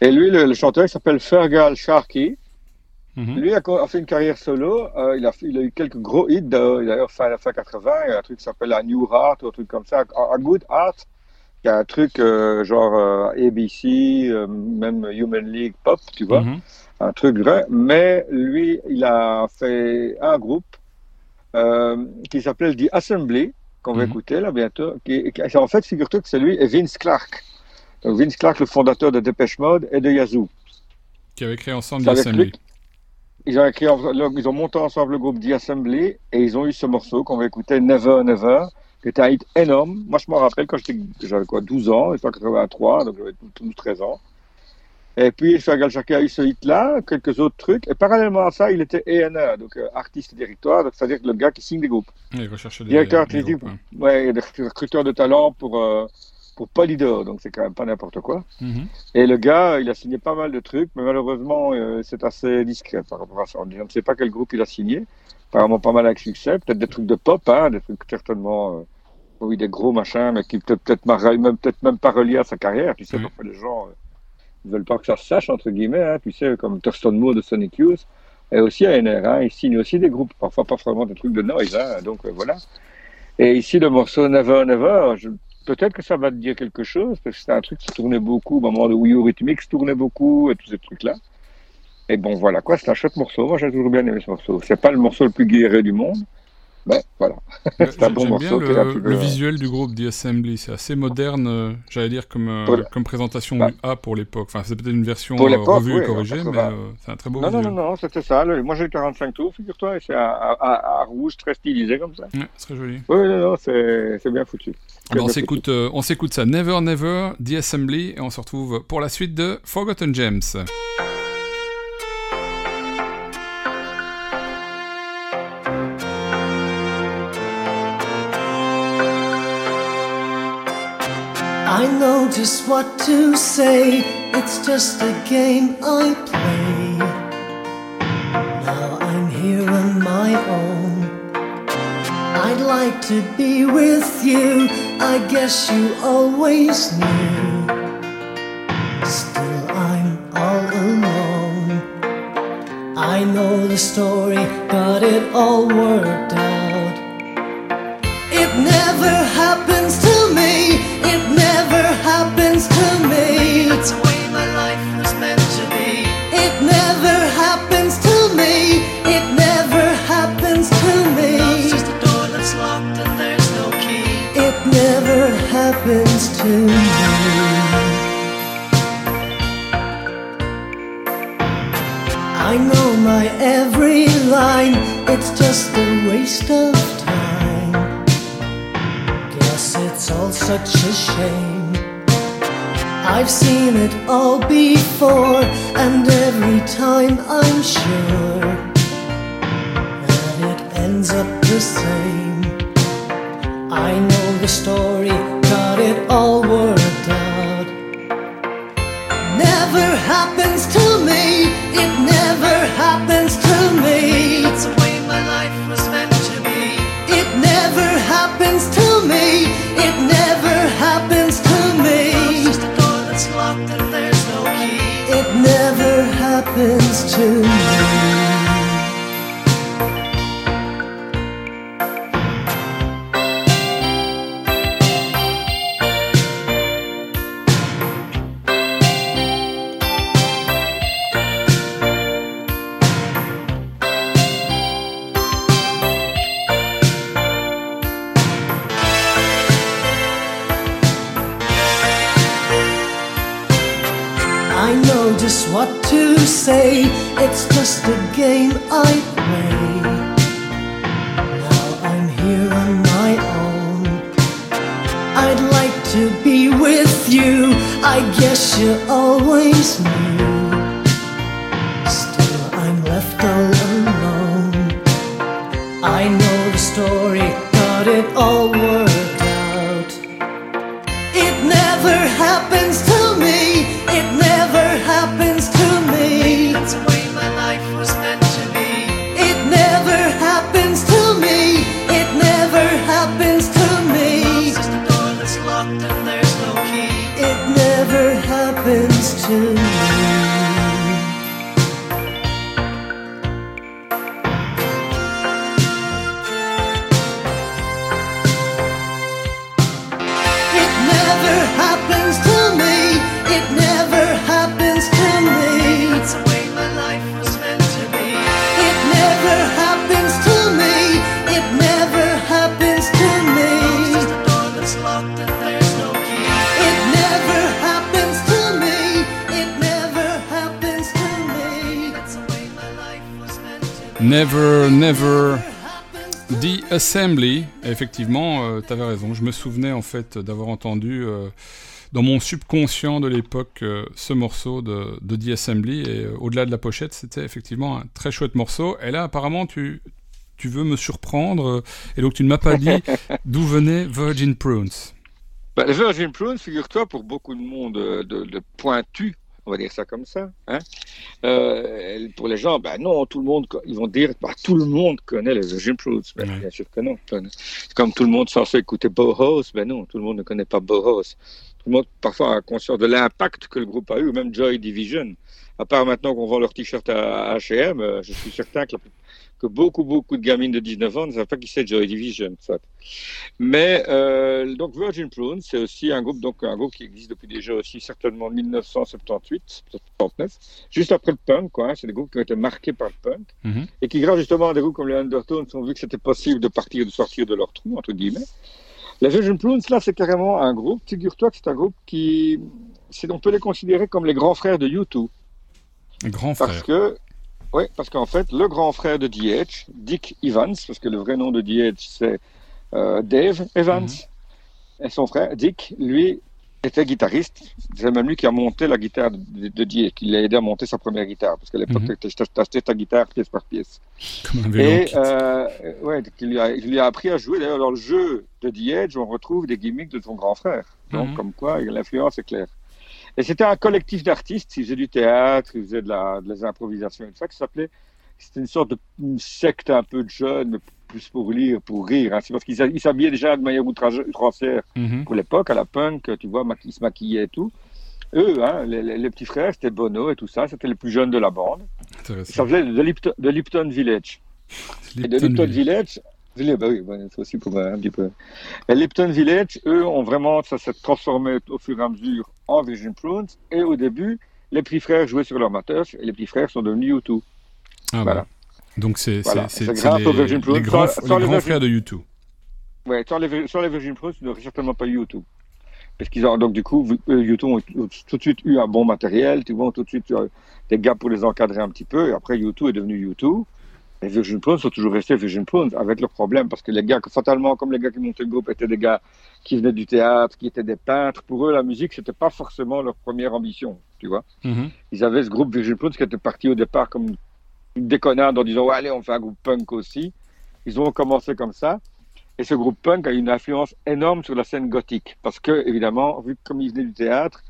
Et lui, le, le chanteur, il s'appelle Fergal Sharkey. Mhm. Lui a, a fait une carrière solo. euh, il, a, il eu quelques gros hits, d'ailleurs, fin, fin 80. Il y a un truc qui s'appelle A New Heart, ou un truc comme ça. A, A Good Heart, qui a un truc euh, genre euh, ABC, même Human League Pop, tu vois. Mhm. Un truc vrai. Mais lui, il a fait un groupe qui s'appelle The Assembly, qu'on va Mhm. écouter là bientôt. Qui, qui- en fait, figure-toi que c'est lui et Vince Clark. Donc Vince Clark, le fondateur de Depeche Mode et de Yazoo. Qui avait créé ensemble C'est The avec Assembly. lui. Ils ont, écrit, en- ils ont monté ensemble le groupe The Assembly et ils ont eu ce morceau qu'on va écouter, Never Never, qui était un hit énorme. Moi, je me rappelle quand j'étais, j'avais quoi, 12 ans, c'était en 83, donc j'avais 12, 13 ans. Et puis, Sharkey a eu ce hit-là, quelques autres trucs. Et parallèlement à ça, il était A&R, donc euh, artiste directoire, donc c'est-à-dire le gars qui signe des groupes. Il recherchait des, Directeur artistique, ouais. recruteurs de talent pour, euh, pour Polydor, donc c'est quand même pas n'importe quoi. Mhm. Et le gars, il a signé pas mal de trucs, mais malheureusement, euh, c'est assez discret par rapport à ça. On ne sait pas quel groupe il a signé. Apparemment pas mal avec succès. Peut-être des trucs de pop, hein, des trucs certainement, euh, oui, des gros machins, mais qui peut-être peut-être même, peut même pas reliés à sa carrière. Tu sais, Oui. parfois les gens, euh, ils veulent pas que ça se sache, entre guillemets, hein, tu sais, comme Thurston Moore de Sonic Youth. Et aussi ANR, hein, ils signent aussi des groupes, parfois pas vraiment des trucs de noise, hein, donc euh, voilà. Et ici, le morceau Never Never, peut-être que ça va te dire quelque chose, parce que c'était un truc qui tournait beaucoup au moment de Wii U Rhythmix tournait beaucoup, et tous ces trucs-là. Et bon, voilà, quoi, c'est un chouette morceau. Moi, j'ai toujours bien aimé ce morceau. C'est pas le morceau le plus guéré du monde, mais voilà. C'est un bon morceau bien le, visuel du groupe The Assembly. C'est assez moderne, euh, j'allais dire, comme, euh, comme présentation Bah. du A pour l'époque. Enfin, c'est peut-être une version euh, revue oui, et corrigée, mais 80. c'est un très beau Non, non, visuel. non, non, c'était ça. le- Moi, j'ai eu 45 tours, figure-toi, et c'est à, rouge, très stylisé comme ça. Ouais, c'est très joli. Oui, non, non, c'est bien foutu. Alors, on s'écoute, euh, on s'écoute ça, Never Never, The Assembly, et on se retrouve pour la suite de Forgotten Gems. Just what to say. It's just a game I play. Now I'm here on my own. I'd like to be with you. I guess you always knew. Still, I'm all alone. I know the story, got it all worked waste of time. Guess it's all such a shame. I've seen it all before, and every time I'm sure that it ends up the same. I know the story, got it all worked happens to me. Never, never. The Assembly, effectivement, tu avais raison. Je me souvenais en fait d'avoir entendu euh, dans mon subconscient de l'époque euh, ce morceau de, de The Assembly. Et euh, au-delà de la pochette, c'était effectivement un très chouette morceau. Et là, apparemment, tu, tu veux me surprendre. euh, et donc, tu ne m'as pas dit [LAUGHS] d'où venait Virgin Prunes. Bah, Virgin Prunes, figure-toi, pour beaucoup de monde euh, de, de pointu, on va dire ça comme ça, hein, euh, pour les gens, ben non, tout le monde, ils vont dire, bah, tout le monde connaît les Virgin Prunes. Ben, Ouais. Bien sûr que non. Comme tout le monde censé écouter Bauhaus, ben non, tout le monde ne connaît pas Bauhaus. Tout le monde, parfois, a conscience de l'impact que le groupe a eu, même Joy Division. À part maintenant qu'on vend leurs t-shirts à H&M, je suis certain que, la- que beaucoup, beaucoup de gamines de 19 ans ne savent pas qui c'est Joy Division. soit. Mais euh, donc Virgin Prunes, c'est aussi un groupe, donc un groupe qui existe depuis déjà aussi certainement 1978, 79, juste après le punk, quoi. hein. C'est des groupes qui ont été marqués par le punk Mhm. et qui, grâce justement à des groupes comme les Undertones, ont vu que c'était possible de partir, de sortir de leur trou entre guillemets. Les Virgin Prunes, là, c'est carrément un groupe. Figure-toi que c'est un groupe qui, on peut les considérer comme les grands frères de U2. Grand Parce frère. que, oui, parce qu'en fait, le grand frère de DH, Dick Evans, parce que le vrai nom de DH, c'est euh, Dave Evans, Mhm. et son frère, Dick, lui, était guitariste. C'est même lui qui a monté la guitare de, de DH, qui l'a aidé à monter sa première guitare, parce qu'à l'époque, Mhm. tu achetais ta guitare pièce par pièce. [LAUGHS] Comme un vélo. Et euh, ouais, qui lui, a, il lui a appris à jouer. D'ailleurs, dans le jeu de Edge, on retrouve des gimmicks de son grand frère. Donc, Mhm. comme quoi, l'influence est claire. Et c'était un collectif d'artistes. Ils faisaient du théâtre, ils faisaient de la, de la improvisation et tout ça, qui s'appelait. C'était une sorte de une secte un peu de jeunes, plus pour lire, pour rire. hein. C'est parce qu'ils ils s'habillaient déjà de manière outrancière Mhm. pour l'époque, à la punk, tu vois, ils se maquillaient et tout. Eux, hein, les, les- les petits frères, c'était Bono et tout ça, c'était les plus jeunes de la bande. Ça venait de Lipton, de Lipton Village. Et de Lipton Lipton Village. Village, Village, bah oui, bah, c'est aussi pour euh, un petit peu. Et Lipton Village, eux, ont vraiment, ça s'est transformé au fur et à mesure en Virgin Prunes. Et au début, les petits frères jouaient sur leur matos et les petits frères sont devenus U2. Ah, Voilà. bah. Donc c'est Voilà. les, Virgin les grands, les grands Virgin- frères de U2. Ouais, sans les, sans les Virgin Prunes, ils n'auraient certainement pas eu U2. Parce qu'ils ont donc du coup, YouTube ont tout de suite eu un bon matériel, tu vois, tout de suite eu des gars pour les encadrer un petit peu. Et après, YouTube est devenu YouTube. Et Virgin Prunes sont toujours restés Virgin Prunes avec leurs problèmes parce que les gars, fatalement, comme les gars qui montaient le groupe étaient des gars qui venaient du théâtre, qui étaient des peintres, pour eux, la musique, c'était pas forcément leur première ambition, tu vois. Mhm. Ils avaient ce groupe Virgin Prunes qui était parti au départ comme une déconnade en disant, ouais, allez, on fait un groupe punk aussi. Ils ont commencé comme ça. Et ce groupe punk a eu une influence énorme sur la scène gothique. Parce que, évidemment, vu que comme ils venaient du théâtre,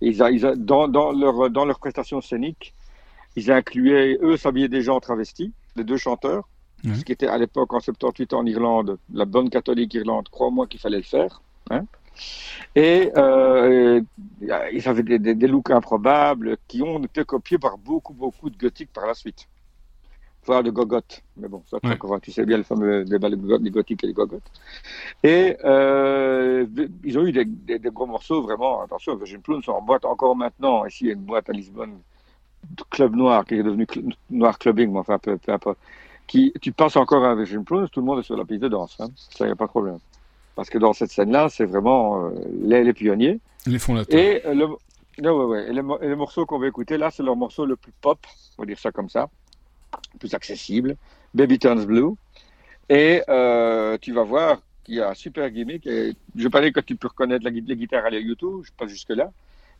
ils a, ils a- dans, dans, leur, dans leurs prestations scéniques, ils incluaient, eux, s'habillaient des gens travestis, les deux chanteurs. Ouais. Ce qui était à l'époque, en 78 en Irlande, la bonne catholique Irlande, crois-moi qu'il fallait le faire. Hein et euh, ils avaient des, des, des looks improbables qui ont été copiés par beaucoup, beaucoup de gothiques par la suite. Voire de gogottes. Mais bon, ça, Ouais. encore, tu sais bien le fameux débat des gothiques et des gogottes. Et euh, ils ont eu des, gros morceaux, vraiment. Attention, Virgin Prunes sont en boîte encore maintenant. Ici, il y a une boîte à Lisbonne, Club Noir, qui est devenu Cl- Noir Clubbing, mais enfin, peu, peu importe. Qui, tu passes encore à Virgin Prunes, tout le monde est sur la piste de danse. Hein. Ça, il n'y a pas de problème. Parce que dans cette scène-là, c'est vraiment euh, les, les pionniers. Les fondateurs. Et, euh, le, non, ouais, ouais. Et les, mo- et les morceaux qu'on va écouter là, c'est leur morceau le plus pop, on va dire ça comme ça, plus accessible, Baby Turns Blue. Et euh, tu vas voir qu'il y a un super gimmick. Et je dire que tu peux reconnaître la, les guitares à la YouTube, je passe jusque-là.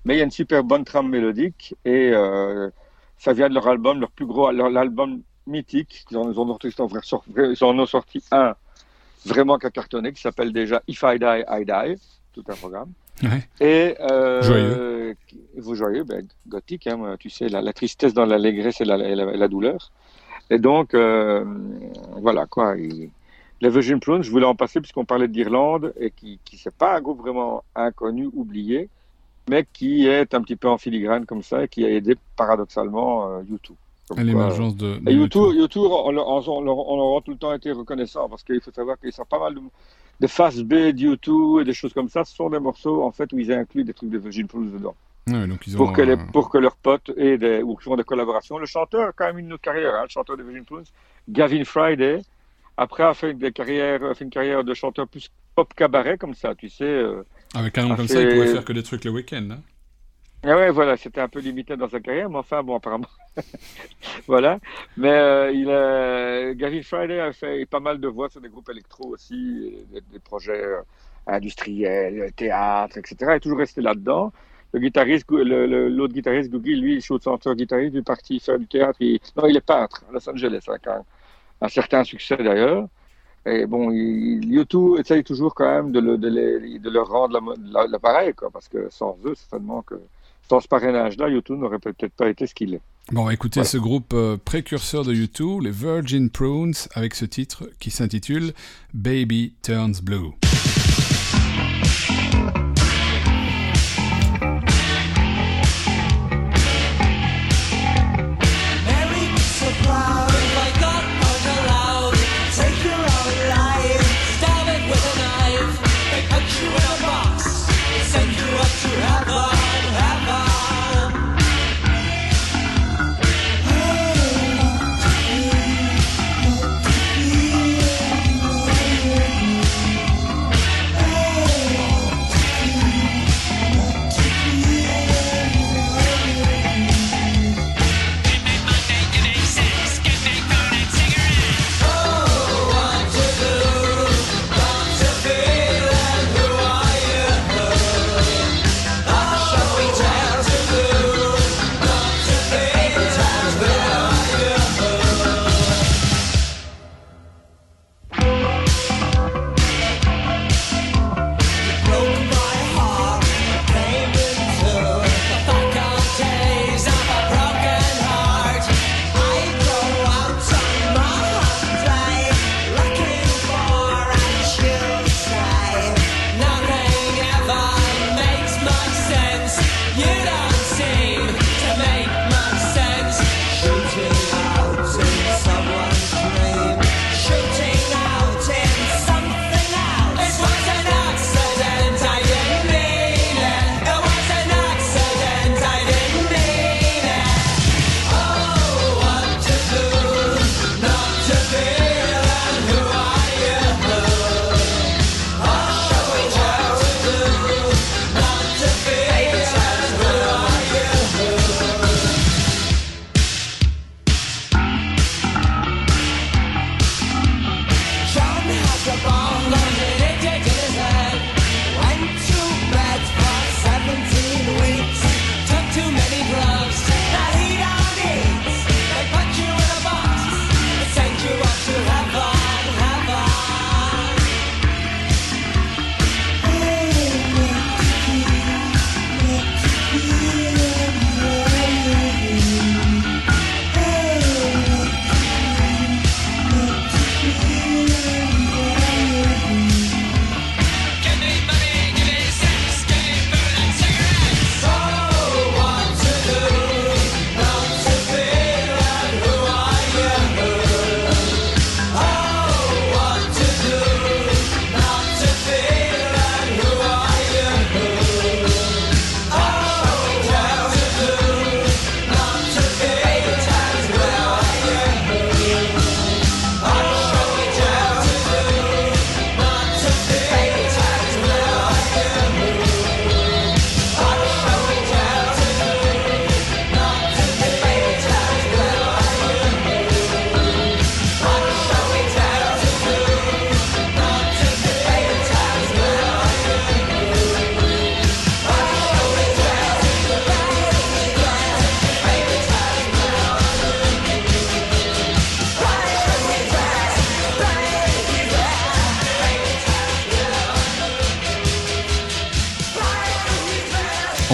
Mais il y a une super bonne trame mélodique et euh, ça vient de leur album, leur plus gros, leur l'album mythique. Ils en, ils en ont, ils en ont sorti- un vraiment qui a cartonné, qui s'appelle déjà If I Die, I Die, tout un programme. Ouais. Et euh, Joyeux. Vous joyeux, ben, gothique, hein, tu sais, la, la tristesse dans l'allégresse et la, la, douleur. Et donc, euh, voilà quoi. il- les Virgin Prunes, je voulais en passer puisqu'on parlait d'Irlande et qui, qui c'est pas un groupe vraiment inconnu, oublié, mais qui est un petit peu en filigrane comme ça et qui a aidé paradoxalement euh, U2. Comme À l'émergence de. de et YouTube, YouTube. YouTube on, leur- on, on leur- on leur a tout le temps été reconnaissant parce qu'il faut savoir qu'ils sont pas mal de, de fast B de YouTube et des choses comme ça. Ce sont des morceaux en fait où ils incluent des trucs de Virgin Prunes dedans Ouais, donc ils ont, pour que, les, euh, pour que leurs potes aient des, ou font des collaborations. Le chanteur a quand même une autre carrière, hein, le chanteur de Virgin Prunes, Gavin Friday. Après, a fait des carrières, a fait une carrière de chanteur plus pop cabaret comme ça, tu sais. euh, Avec un nom a comme ça, ils fait- pouvaient faire que des trucs le week-end. hein. Ah ouais, voilà, c'était un peu limité dans sa carrière, mais enfin, bon, apparemment. [LAUGHS] voilà. Mais euh, il a... Gavin Friday a fait pas mal de voix sur des groupes électro aussi, et des, des projets euh, industriels, théâtre, etc. Il est toujours resté là-dedans. Le guitariste, l'autre guitariste, Googie, lui, il shoot chanteur guitariste, il est parti faire du théâtre. Il... Non, il est peintre à Los Angeles, avec un, un certain succès d'ailleurs. Et bon, YouTube essaye toujours quand même de, le, de, les- de leur rendre l'appareil, quoi, parce que sans eux, certainement que sans ce parrainage-là, YouTube n'aurait peut-être pas été ce qu'il est. Bon, Voilà. ce groupe euh, précurseur de YouTube, les Virgin Prunes, avec ce titre qui s'intitule Baby Turns Blue.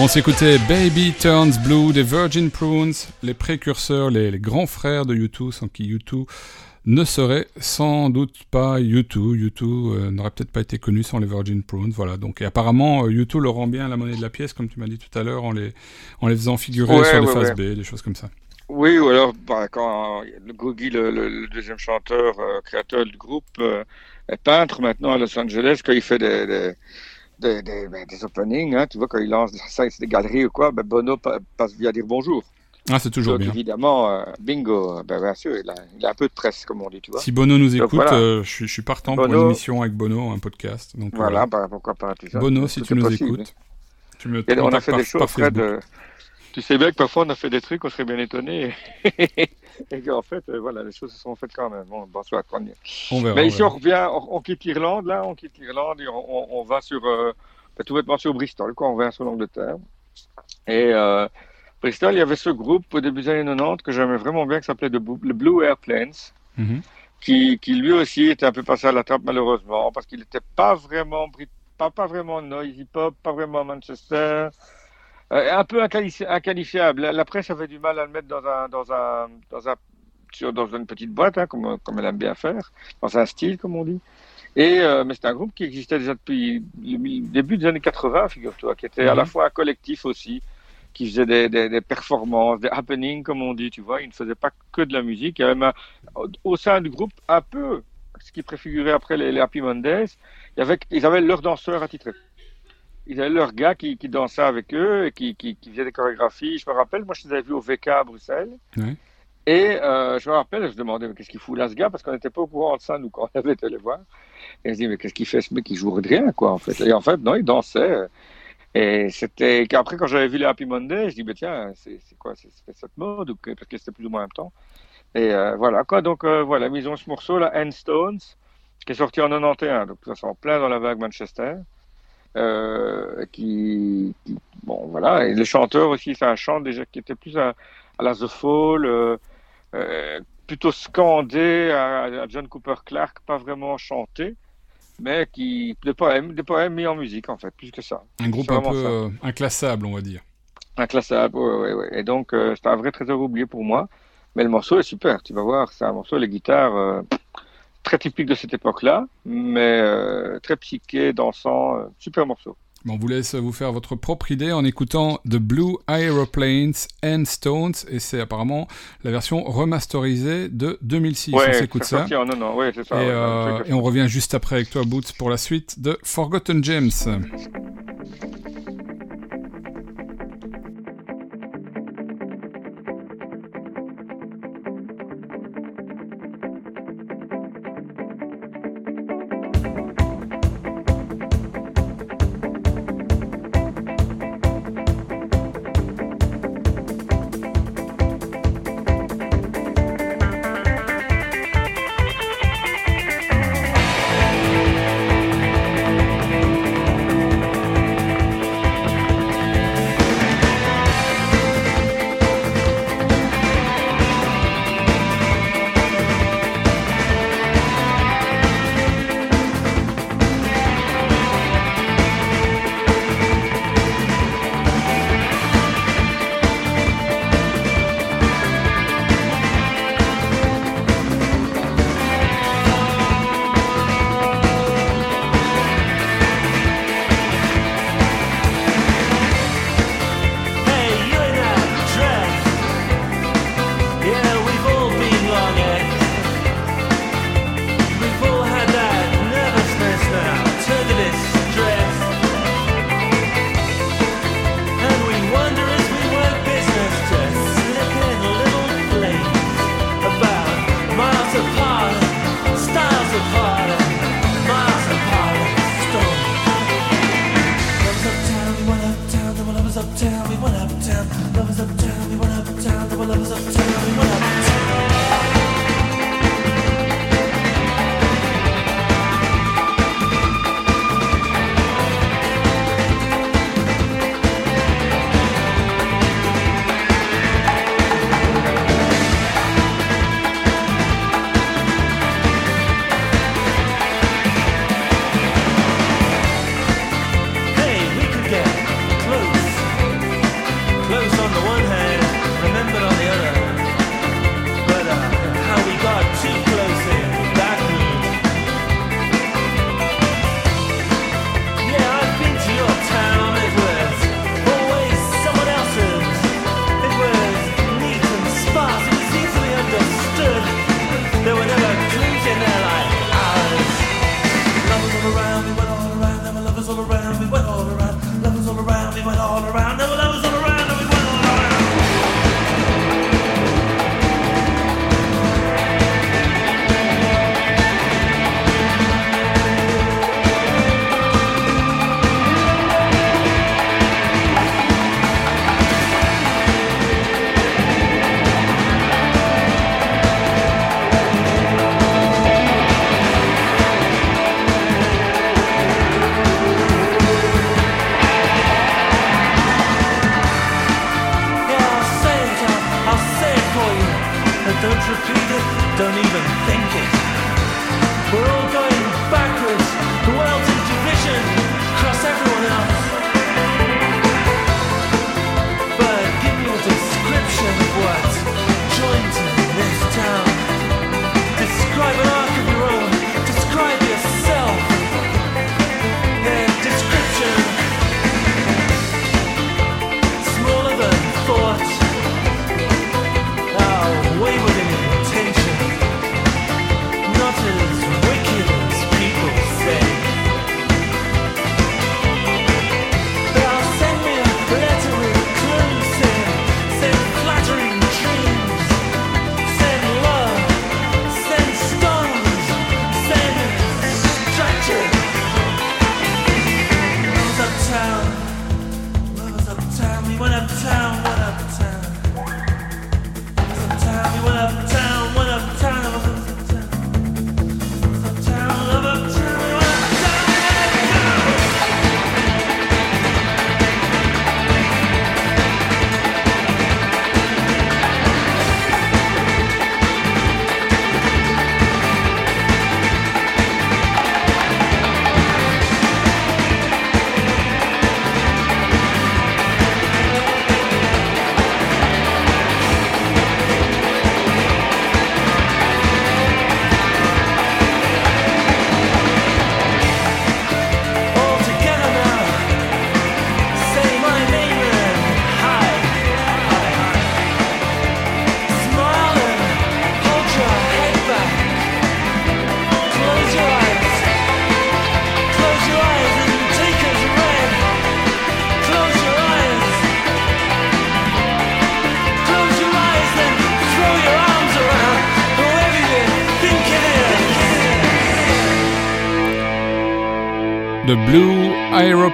On s'écoutait Baby Turns Blue des Virgin Prunes, les précurseurs, les, les grands frères de U2, sans qui U2 ne serait sans doute pas U2. U2 euh, n'aurait peut-être pas été connu sans les Virgin Prunes. Voilà. Donc, et apparemment, euh, U2 le rend bien la monnaie de la pièce, comme tu m'as dit tout à l'heure, en les, en les faisant figurer Ouais, sur des ouais, phases ouais. B, des choses comme ça. Oui, ou alors bah, quand euh, le Googie, le, le- le deuxième chanteur, euh, créateur du groupe, euh, est peintre maintenant à Los Angeles, quand il fait des, des, des, des- ben, des openings, hein, tu vois, quand il lance des, ça, c'est des galeries ou quoi, ben Bono pa- passe via dire bonjour. Ah, c'est toujours Donc bien. évidemment, euh, bingo, ben, bien sûr, il a, il a un peu de presse, comme on dit, tu vois. Si Bono nous Donc, écoute, voilà. euh, je, suis, je suis partant pour une émission avec Bono, un podcast. Donc, Voilà, voilà. bah, pourquoi pas ça. Bono, si tu nous possible. écoutes, tu me Et on a fait par, des choses, Fred. Euh, tu sais bien que parfois on a fait des trucs, on serait bien étonné. [LAUGHS] [LAUGHS] et qu'en fait, euh, voilà, les choses se sont faites quand même. Bon, bon soit. On verra. Mais ici, on revient, on, on quitte l'Irlande, là, on quitte l'Irlande et on, on- on va sur, euh, ben, tout bêtement sur Bristol, quoi, on revient sur l'Angleterre. Et euh, Bristol, il y avait ce groupe au début des années 90 que j'aimais vraiment bien, qui s'appelait The Blue- le Blue Airplanes, Mhm. qui, qui lui aussi était un peu passé à la trappe malheureusement, parce qu'il n'était pas vraiment, pas, pas vraiment noisy pop, pas vraiment Manchester. Euh, un peu inqualifi- inqualifiable. La, la presse avait du mal à le mettre dans un, dans un, dans un, sur, dans une petite boîte, hein, comme, comme elle aime bien faire, dans un style, comme on dit. Et, euh, mais c'est un groupe qui existait déjà depuis le début des années 80, figure-toi, qui était à la Mhm. fois un collectif aussi, qui faisait des, des, des performances, des happenings, comme on dit, tu vois. Il ne faisait pas que de la musique. Il y avait même un- au, au sein du groupe, un peu, ce qui préfigurait après les, les Happy Mondays, il y avait, ils avaient leurs danseurs attitrés. Ils avaient leurs gars qui, qui dansaient avec eux et qui, qui, qui faisaient des chorégraphies. Je me rappelle, moi, je les avais vus au VK à Bruxelles. Ouais. Et euh, je me rappelle, je me demandais, mais qu'est-ce qu'il fout là, ce gars? Parce qu'on n'était pas au courant de ça, nous, quand on [LAUGHS] avait été les voir. Et je dis, mais qu'est-ce qu'il fait, ce mec? Il joue de rien, quoi, en fait. Et en fait, non, il dansait. Et c'était. Après, quand j'avais vu les Happy Monday, je dis, mais tiens, c'est c'est quoi C'est c'est cette mode ou Parce que c'était plus ou moins en même temps. Et euh, voilà, quoi. Donc, euh, voilà, ils ont ce morceau, là, End Stones, qui est sorti en 91. Donc, ça sent plein dans la vague Manchester. Euh, qui, qui- Bon, voilà. Et le chanteur aussi, c'est un chant déjà qui était plus à, à la The Fall. euh, euh, plutôt scandé à, à John Cooper Clark, pas vraiment chanté, mais qui des poèmes, des poèmes mis en musique en fait, plus que ça. Un groupe un peu euh, inclassable, on va dire. Inclassable, ouais, ouais, ouais. Et donc euh, c'est un vrai trésor oublié pour moi, mais le morceau est super. Tu vas voir, c'est un morceau, les guitares euh, très typiques de cette époque-là, mais euh, très psyché, dansant, euh, super morceau. Bon, on vous laisse vous faire votre propre idée en écoutant The Blue Aeroplanes and Stones, et c'est apparemment la version remasterisée de 2006. on s'écoute ça. sorti en 90, ouais, c'est ça. Et, ouais, euh, et on revient juste après avec toi, Boots, pour la suite de Forgotten James.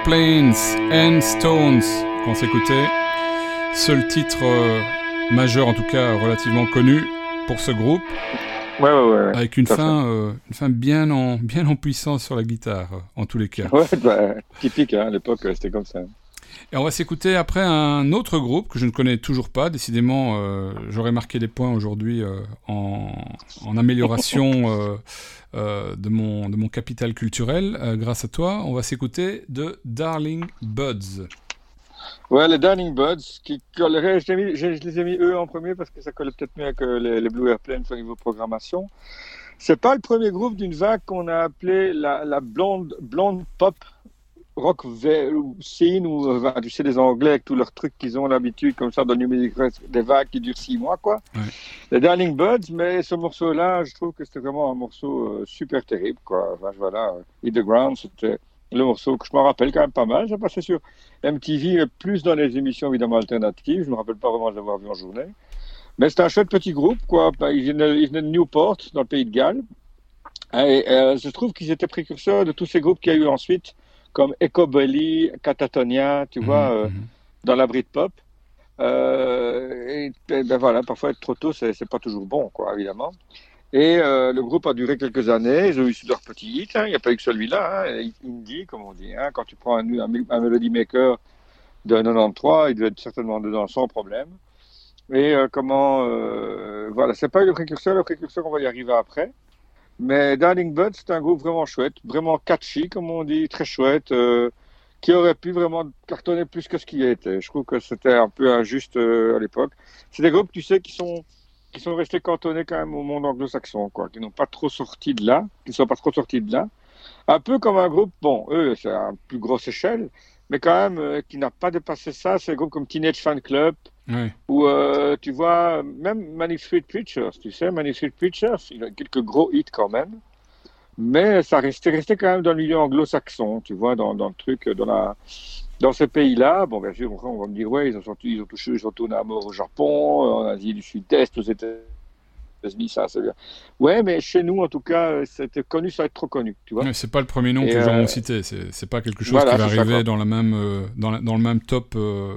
Aeroplanes and Stones qu'on s'écoutait. Seul titre euh, majeur, en tout cas relativement connu pour ce groupe, Ouais, ouais, ouais. avec une fin, euh, une fin bien, en, bien en puissance sur la guitare, en tous les cas. Ouais, bah, typique, hein, à l'époque, c'était comme ça. Et on va s'écouter après un autre groupe que je ne connais toujours pas. Décidément, euh, j'aurais marqué des points aujourd'hui euh, en, en amélioration [LAUGHS] euh, euh, de, mon, de mon capital culturel. Euh, grâce à toi, on va s'écouter de Darling Buds. Ouais, les Darling Buds, qui colleraient, je, l'ai mis- je- je les ai mis eux en premier parce que ça collait peut-être mieux que les, les Blue Airplanes au niveau programmation. C'est pas le premier groupe d'une vague qu'on a appelé la, la blonde, blonde pop rock scene ou euh, tu sais les Anglais avec tous leurs trucs qu'ils ont l'habitude comme ça dans New Music des vagues qui durent six mois quoi. Ouais. Les Darling Buds, mais ce morceau-là, je trouve que c'était vraiment un morceau euh, super terrible quoi. Enfin, voilà, euh, Hit the Ground, c'était le morceau que je m'en rappelle quand même pas mal. J'ai passé sur MTV, euh, plus dans les émissions évidemment alternatives. Je me rappelle pas vraiment de l'avoir vu en journée. Mais c'était un chouette petit groupe, quoi. Ils venaient, ils venaient de Newport, dans le pays de Galles. Et euh, je trouve qu'ils étaient précurseurs de tous ces groupes qu'il y a eu ensuite, comme Ecobelly, Catatonia, tu vois, euh, Mhm. dans la Britpop. Euh, et, et ben voilà, parfois être trop tôt, c'est pas toujours bon, quoi, évidemment. Et euh, le groupe a duré quelques années. Ils ont eu leurs petits hits. hein. Il n'y a pas eu que celui-là. Hein. Indie, comme on dit. Hein. Quand tu prends un, un, un Melody Maker de 93, il devait être certainement dedans sans problème. Et euh, comment. Euh, voilà, c'est pas le précurseur. Le précurseur, on va y arriver après. Mais Darling Bud, c'est un groupe vraiment chouette, vraiment catchy, comme on dit, très chouette, euh, qui aurait pu vraiment cartonner plus que ce qu'il était. Je trouve que c'était un peu injuste euh, à l'époque. C'est des groupes, tu sais, qui sont qui sont restés cantonnés quand même au monde anglo-saxon, quoi, qui n'ont pas trop sorti de là, qui ne sont pas trop sortis de là. Un peu comme un groupe, bon, eux, c'est à plus grosse échelle, mais quand même, euh, qui n'a pas dépassé ça, c'est un groupe comme Teenage Fan Club, Ou euh, tu vois, même Manuscript Preachers, tu sais, Manuscript Preachers, il a quelques gros hits quand même, mais ça restait, restait quand même dans le milieu anglo-saxon, tu vois, dans, dans le truc, dans la, dans ces pays-là, bon, bien sûr, on va me dire, ouais, ils ont, ils ont touché, ils ont tourné à mort au Japon, en Asie du Sud-Est, aux États-Unis, ça, c'est bien. Ouais, mais chez nous, en tout cas, c'était connu sans être trop connu, tu vois. C'est pas le premier nom que les gens euh, ont cité. C'est pas quelque chose voilà, qui va ça, arriver dans, la même, euh, dans, la- dans le même top euh,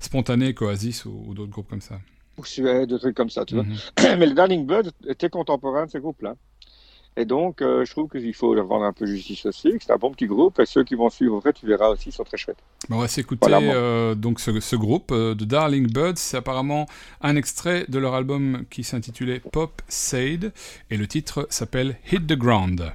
spontané qu'Oasis ou, ou d'autres groupes comme ça. Ou Suède, des trucs comme ça, tu vois. Mhm. [CLEARS THROAT] Mais les Darling Birds étaient contemporains de ces groupes-là. Et donc, euh, je trouve qu'il faut leur rendre un peu justice aussi, que c'est un bon petit groupe, et ceux qui vont suivre, en fait, tu verras aussi, sont très chouettes. On va s'écouter Voilà, euh, donc ce, ce groupe euh, de Darling Buds. C'est apparemment un extrait de leur album qui s'intitulait Pop Sade et le titre s'appelle Hit the Ground.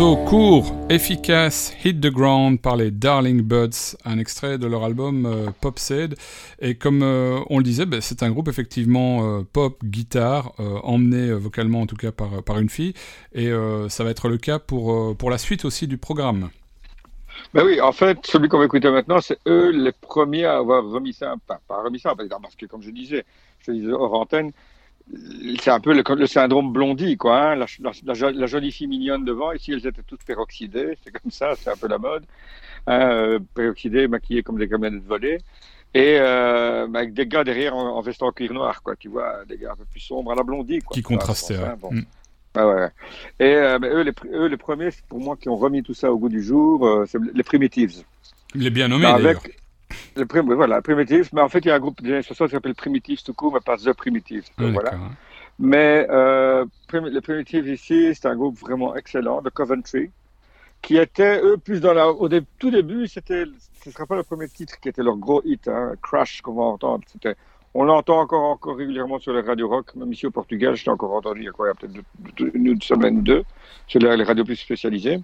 Morceau court, efficace, Hit the Ground par les Darling Buds, un extrait de leur album euh, Pop Sade. Et comme euh, on le disait, ben, c'est un groupe effectivement euh, pop, guitare, emmené vocalement en tout cas par, une fille. Et ça va être le cas pour, pour la suite aussi du programme. Ben oui, en fait, celui qu'on va écouter maintenant, c'est eux les premiers à avoir remis ça, pas, pas remis ça, parce que comme je disais, je disais hors antenne, c'est un peu le, le syndrome blondie, quoi. hein, la, la- la jo- la jolie fille mignonne devant, ici elles étaient toutes peroxydées, c'est comme ça, c'est un peu la mode. Hein, euh, peroxydées, maquillées comme des camionnettes volées. Et euh, avec des gars derrière en, en veste en cuir noir, quoi, tu vois, des gars un peu plus sombres à la blondie, quoi. Qui bon. Mm. Ah ouais. Et euh, ben, eux, les, eux, les premiers, pour moi, qui ont remis tout ça au goût du jour, euh, c'est les Primitives. Il est bien nommé Bah, avec les prim- voilà, Primitives, mais en fait, il y a un groupe des années 60 qui s'appelle Primitives tout court, mais pas The Primitives. Ah, Donc, voilà. Mais euh, Prim- les Primitives ici, c'est un groupe vraiment excellent de Coventry, qui était, eux, plus dans la. Au dé- tout début, c'était. Ce ne sera pas le premier titre qui était leur gros hit, hein, Crash, qu'on va entendre. C'était. On l'entend encore, encore régulièrement sur les radios rock, même ici au Portugal, je l'ai encore entendu il y a quoi, peut-être une semaine ou deux, sur les, les radios plus spécialisées.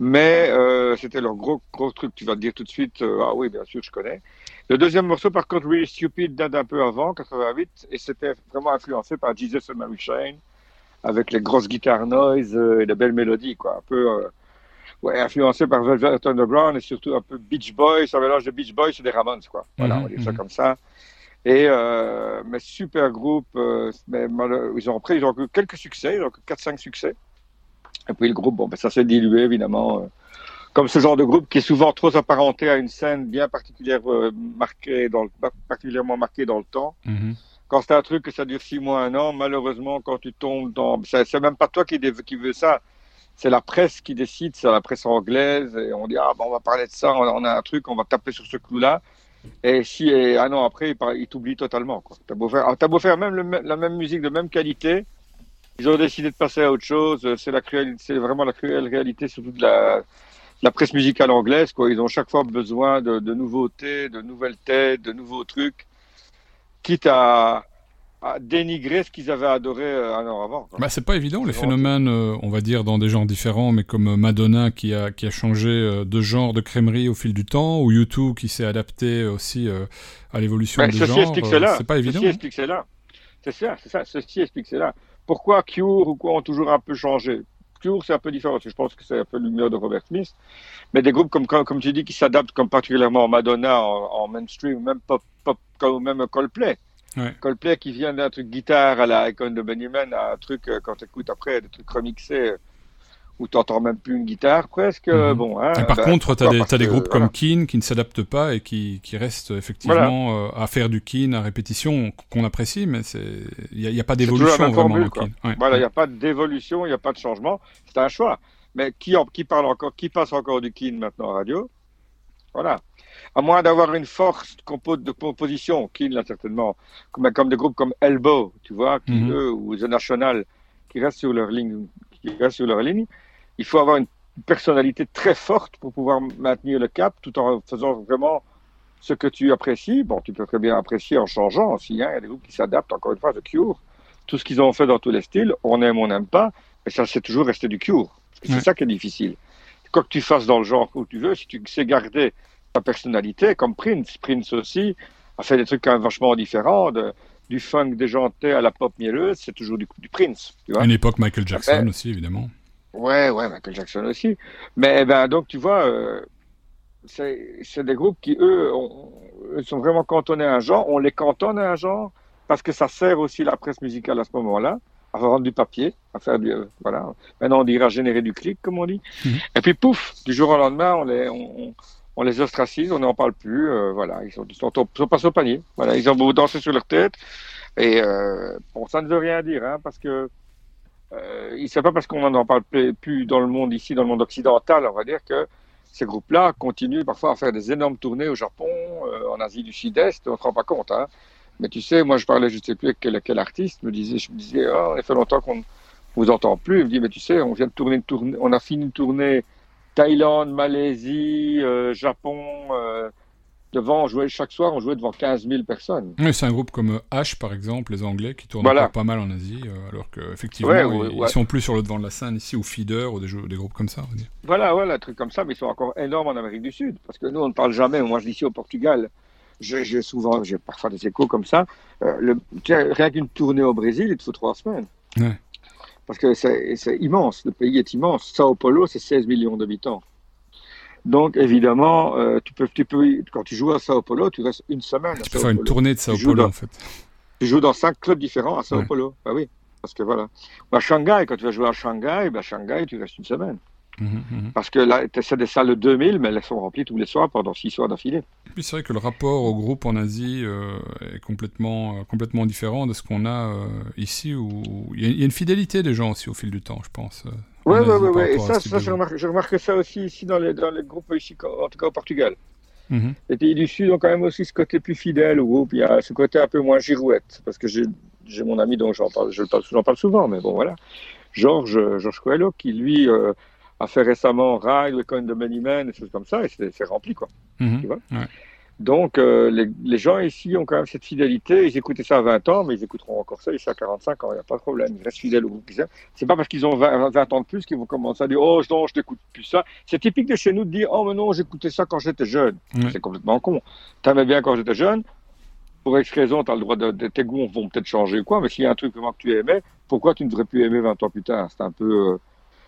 Mais euh, c'était leur gros, gros truc. Tu vas te dire tout de suite, euh, ah oui, bien sûr, je connais. Le deuxième morceau, par contre, Really Stupid, date un peu avant, 88, et c'était vraiment influencé par Jesus and Mary Chain, avec les grosses guitares noise euh, et les belles mélodies, quoi. Un peu, euh, ouais, influencé par Velvet Underground et surtout un peu Beach Boys, un mélange de Beach Boys et des Ramones, quoi. Voilà, Mhm, on va dire ça mhm. comme ça. Et, euh, mais super groupe, euh, mais ils ont après, ils ont eu quelques succès, ils ont eu 4-5 succès. Et puis le groupe, bon, ben, ça s'est dilué, évidemment. euh, comme ce genre de groupe qui est souvent trop apparenté à une scène bien particulière, euh, marquée dans le, particulièrement marquée dans le temps. Mhm. Quand c'est un truc que ça dure six mois, un an, malheureusement, quand tu tombes dans, c'est même pas toi qui, qui veux ça, c'est la presse qui décide, c'est la presse anglaise, et on dit ah bon, on va parler de ça, on a, un truc, on va taper sur ce clou-là, et si et un an après, il, il t'oublie totalement. Quoi. T'as beau faire, ah, t'as beau faire même le la même musique de même qualité, ils ont décidé de passer à autre chose. C'est la cruelle, c'est vraiment la cruelle réalité, surtout de la, presse musicale anglaise. Quoi. Ils ont chaque fois besoin de, de nouveautés, de nouvelles têtes, de nouveaux trucs, quitte à, à dénigrer ce qu'ils avaient adoré euh, un an avant. quoi. Bah, c'est pas évident, les phénomènes, euh, on va dire, dans des genres différents, mais comme euh, Madonna qui a, qui a changé euh, de genre de crèmerie au fil du temps, ou U2 qui s'est adapté aussi euh, à l'évolution Ben, des genres, euh, c'est pas évident. Ceci hein. explique cela. C'est ça, c'est ça. Ceci explique cela. Pourquoi Cure ou quoi ont toujours un peu changé? Cure, c'est un peu différent. parce que Je pense que c'est un peu l'humeur de Robert Smith. Mais des groupes comme, comme, tu dis qui s'adaptent, comme particulièrement Madonna en, en mainstream, même pop, pop, comme même Coldplay. Ouais. Coldplay qui vient d'un truc guitare à la Icon de Benjamin à un truc, euh, quand tu écoutes après, des trucs remixés euh, où tu n'entends même plus une guitare presque. euh, Mhm. Bon, hein, Et par ben, contre, t'as pourquoi des, groupes voilà. comme Keen qui ne s'adaptent pas et qui, qui restent effectivement euh, à faire du Keen à répétition qu'on apprécie, mais il n'y a, pas d'évolution vraiment formule. Ouais. Voilà, il n'y a pas d'évolution, il n'y a pas de changement. C'est un choix. Mais qui, en- qui parle encore, qui passe encore du Keen maintenant à radio? Voilà. À moins d'avoir une force de, compo- de composition, Keen là certainement, comme, comme des groupes comme Elbow, tu vois, qui, Mhm. eux, ou The National, qui restent sur leur ligne, qui restent sur leur ligne. Il faut avoir une personnalité très forte pour pouvoir maintenir le cap, tout en faisant vraiment ce que tu apprécies. Bon, tu peux très bien apprécier en changeant aussi. Hein. Il y a des groupes qui s'adaptent, encore une fois, The Cure. Tout ce qu'ils ont fait dans tous les styles, on aime, on n'aime pas, mais ça, c'est toujours resté du Cure. Ouais. c'est ça qui est difficile. Quoi que tu fasses dans le genre où tu veux, si tu sais garder ta personnalité, comme Prince, Prince aussi a fait des trucs quand même vachement différents, de, du funk déjanté à la pop mielleuse, c'est toujours du, du Prince. Tu vois une époque, Michael Jackson Après- aussi, évidemment. Ouais, ouais, Michael Jackson aussi. Mais eh ben, donc, tu vois, euh, c'est des groupes qui, eux, ont- sont vraiment cantonnés à un genre. On les cantonne à un genre parce que ça sert aussi la presse musicale à ce moment-là, à vendre du papier, à faire du. euh, voilà. Maintenant, on dira générer du clic, comme on dit. Mhm. Et puis, pouf, du jour au lendemain, on les, on, on- on les ostracise, on n'en parle plus. euh, voilà, ils sont, ils sont, ils sont passés au panier. Voilà, ils ont beau danser sur leur tête. Et euh, bon, ça ne veut rien dire, hein, parce que euh, il c'est pas parce qu'on n'en parle plus- dans le monde ici, dans le monde occidental, on va dire que ces groupes-là continuent parfois à faire des énormes tournées au Japon, euh, en Asie du Sud-Est, on se rend pas compte. Hein. Mais tu sais, moi je parlais, je sais plus avec quel, quel artiste, me disait, je me disais, oh, il fait longtemps qu'on ne vous entend plus. Il me dit, mais tu sais, on vient de tourner une tournée, on a fini une tournée Thaïlande, Malaisie, euh, Japon. Devant, on jouait chaque soir, on jouait devant 15 000 personnes. Oui, c'est un groupe comme euh, H, par exemple, les Anglais, qui tournent Voilà. pas mal en Asie, euh, alors qu'effectivement, Ouais, ils, ouais, ils ouais. sont plus sur le devant de la scène ici, ou Feeder, ou des, jeux- des groupes comme ça, on va dire. Voilà, voilà, un truc comme ça, mais ils sont encore énormes en Amérique du Sud. Parce que nous, on ne parle jamais. Moi, je dis ici au Portugal, j'ai souvent, j'ai parfois des échos comme ça. Euh, le, rien qu'une tournée au Brésil, il te faut trois semaines. Parce que c'est c'est immense, le pays est immense. Sao Paulo, c'est 16 millions d'habitants. Donc, évidemment, euh, tu peux, tu peux, quand tu joues à Sao Paulo, tu restes une semaine. à Tu peux faire une tournée de Sao Paulo, dans- en fait. Tu joues dans cinq clubs différents à Sao Ouais. Paulo. Bah oui, parce que voilà. Ou à Shanghai, quand tu vas jouer à Shanghai, bah Shanghai, tu restes une semaine. Mhm, mhm. Parce que là, c'est des salles de 2000, mais elles sont remplies tous les soirs pendant six soirs d'affilée. Puis c'est vrai que le rapport au groupe en Asie euh, est complètement, euh, complètement différent de ce qu'on a euh, ici, où il y, a- il y a une fidélité des gens aussi au fil du temps, je pense. ouais, par ouais. Et ça, ça je, remarque, je remarque ça aussi ici dans les, dans les groupes ici, en tout cas au Portugal. Mhm. Les pays du Sud ont quand même aussi ce côté plus fidèle au groupe. Il y a ce côté un peu moins girouette. Parce que j'ai mon ami dont j'en parle, je le parle, parle souvent, mais bon, voilà. Georges, Georges Coelho, qui lui a fait récemment Ride, Weekend de Many Men, des choses comme ça, et c'est rempli, quoi. Mhm. Tu vois? Ouais. Donc, euh, les, les gens ici ont quand même cette fidélité. Ils écoutaient ça à 20 ans, mais ils écouteront encore ça ici à 45 ans. Il n'y a pas de problème. Ils restent fidèles au groupe qu'ils aiment. C'est pas parce qu'ils ont 20, 20 ans de plus qu'ils vont commencer à dire Oh, non, je n'écoute plus ça. C'est typique de chez nous de dire Oh, mais non, j'écoutais ça quand j'étais jeune. C'est complètement con. T'aimais bien quand j'étais jeune. Pour X raison, t'as le droit de, de- tes goûts vont peut-être changer ou quoi, mais s'il y a un truc vraiment que tu aimais, pourquoi tu ne devrais plus aimer 20 ans plus tard? C'est un peu, euh,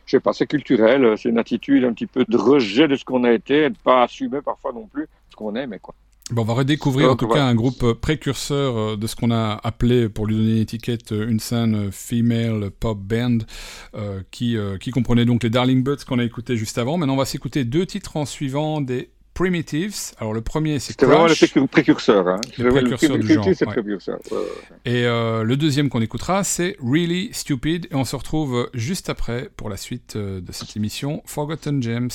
je sais pas, c'est culturel, euh, c'est une attitude un petit peu de rejet de ce qu'on a été, et de pas assumer parfois non plus ce qu'on aimait, quoi. Bon, on va redécouvrir en tout cas un groupe euh, précurseur euh, de ce qu'on a appelé, pour lui donner une étiquette, une scène female pop band, euh, qui, euh, qui comprenait donc les Darling Buds qu'on a écouté juste avant. Maintenant, on va s'écouter deux titres en suivant des Primitives. Alors, le premier, c'est C'était vraiment le précurseur. Hein. Le précurseur du genre, C'est ouais. précurseur. ouais, ouais. Et euh, le deuxième qu'on écoutera, c'est Really Stupid. Et on se retrouve juste après pour la suite euh, de cette émission Forgotten Gems.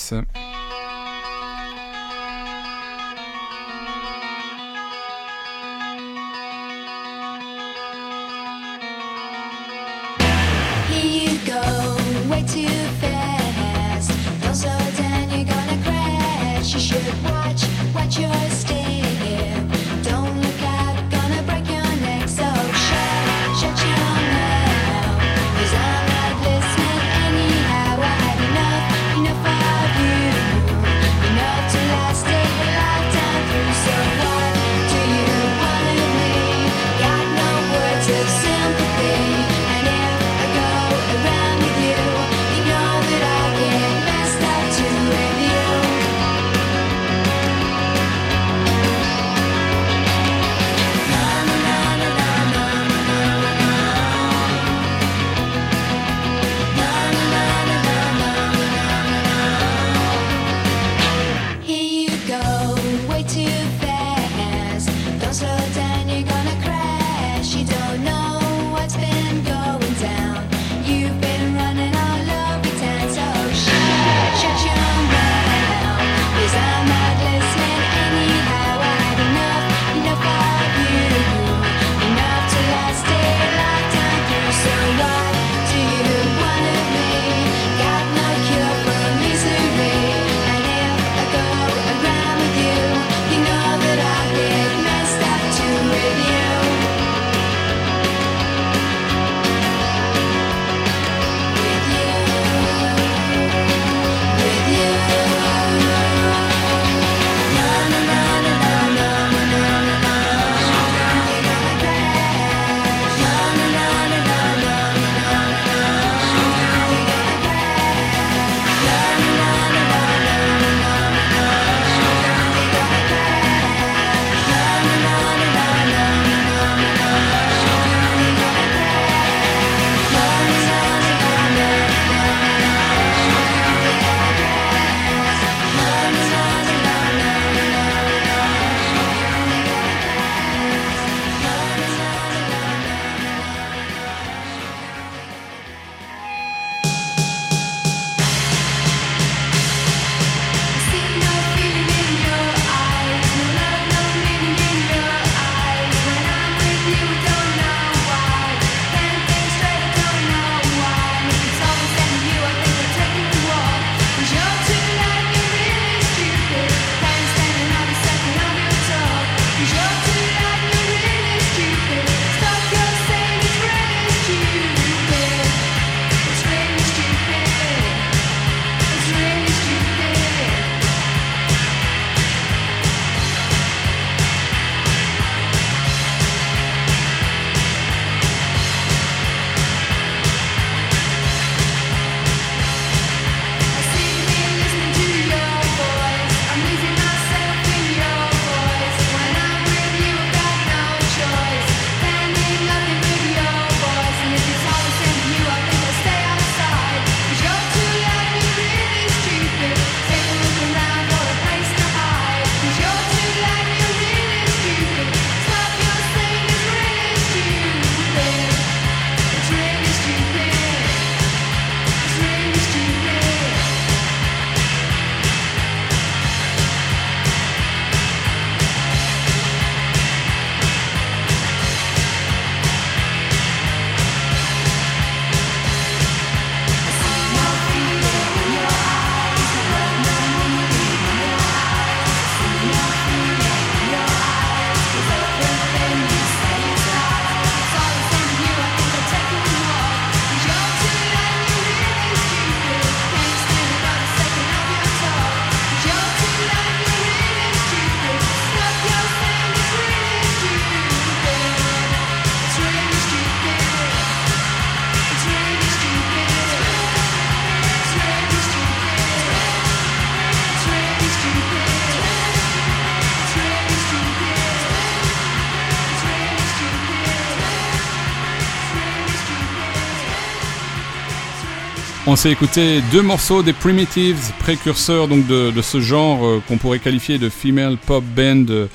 On s'est écouté deux morceaux des Primitives, précurseurs donc de, ce genre euh, qu'on pourrait qualifier de female pop band euh,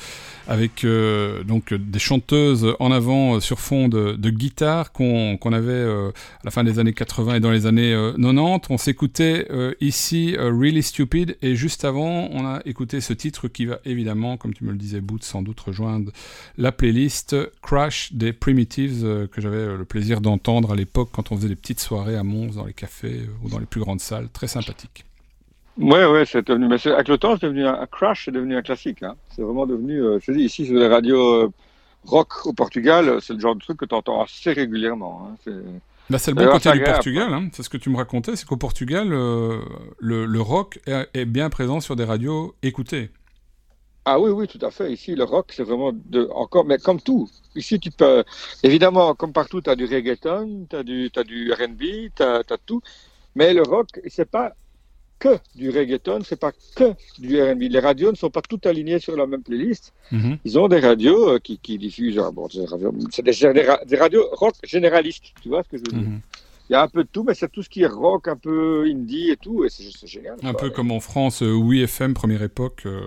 avec euh, donc des chanteuses en avant euh, sur fond de, guitare qu'on avait euh, à la fin des années 80 et dans les années euh, 90. On s'écoutait ici Really Stupid et juste avant on a écouté ce titre qui va évidemment, comme tu me le disais, Boot, sans doute rejoindre la playlist Crash des Primitives que j'avais le plaisir d'entendre à l'époque quand on faisait des petites soirées à Mons dans les cafés ou dans les plus grandes salles. Très sympathique. Ouais, ouais, c'est devenu, mais avec le temps, c'est devenu un, un crash, c'est devenu un classique. Hein. C'est vraiment devenu, euh, je te dis, ici, sur les radios euh, rock au Portugal, c'est le genre de truc que tu entends assez régulièrement. Hein. C'est- Bah, le bon côté du Portugal, hein. c'est ce que tu me racontais, c'est qu'au Portugal, euh, le, le rock est, est bien présent sur des radios écoutées. Ah oui, oui, tout à fait. Ici, le rock, c'est vraiment de, encore, mais comme tout. Ici, tu peux, évidemment, comme partout, tu as du reggaeton, tu as du, du R&B, tu as, tout. Mais le rock, c'est pas que du reggaeton, c'est pas que du R&B. Les radios ne sont pas toutes alignées sur la même playlist. Mhm. Ils ont des radios euh, qui, qui diffusent, ah, bon, c'est des radios- des, des rock généralistes. Tu vois ce que je veux dire? Mhm. Il y a un peu de tout, mais c'est tout ce qui est rock, un peu indie et tout, et c'est génial. Un quoi. peu comme en France, euh, Oui FM, première époque. euh,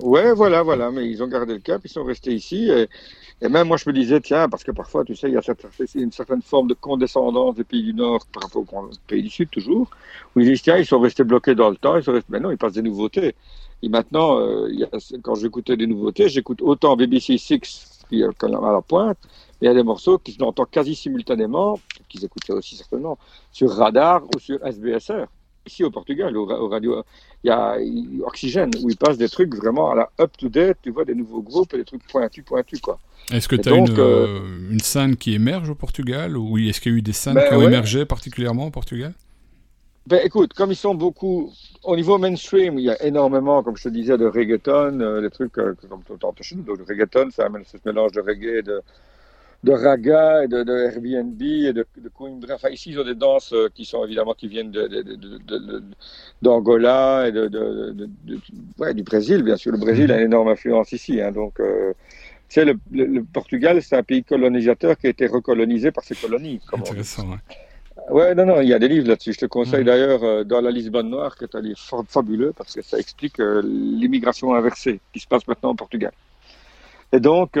Ouais, voilà, voilà, mais ils ont gardé le cap, ils sont restés ici. Et, et même moi, je me disais, tiens, parce que parfois, tu sais, il y a cette- une certaine forme de condescendance des pays du Nord par rapport aux pays du Sud, toujours, où ils disent, tiens, ils sont restés bloqués dans le temps, ils sont restés... mais non, ils passent des nouveautés. Et maintenant, euh, il y a- quand j'écoutais des nouveautés, j'écoute autant BBC Six, qui est quand à la pointe, mais il y a des morceaux qui s'entendent quasi simultanément, qu'ils écoutaient aussi certainement, sur Radar ou sur SBSR. Ici au Portugal, au, ra- au radio, il y a Oxygène, où ils passent des trucs vraiment à la up-to-date, tu vois, des nouveaux groupes et des trucs pointus, pointus, quoi. Est-ce que tu as donc, une, euh, euh, une scène qui émerge au Portugal Ou est-ce qu'il y a eu des scènes Ben qui ont ouais. émergé particulièrement au Portugal? Ben écoute, comme ils sont beaucoup au niveau mainstream, il y a énormément, comme je te disais, de reggaeton, euh, des trucs euh, comme tout le chez nous. Donc le reggaeton, c'est un mélange de reggae, et de, de raga, et de, de Airbnb et de, de Coimbra. Enfin ici, ils ont des danses euh, qui sont évidemment qui viennent de- d'Angola et ouais, du Brésil, bien sûr. Le Brésil a une énorme influence ici, hein, donc. Euh, tu sais, le, le- le Portugal, c'est un pays colonisateur qui a été recolonisé par ses colonies. Intéressant, ouais. Ouais, non, non, il y a des livres là-dessus. Je te conseille Mhm. d'ailleurs euh, dans la Lisbonne Noire, qui est un livre fa- fabuleux parce que ça explique euh, l'immigration inversée qui se passe maintenant au Portugal. Et donc,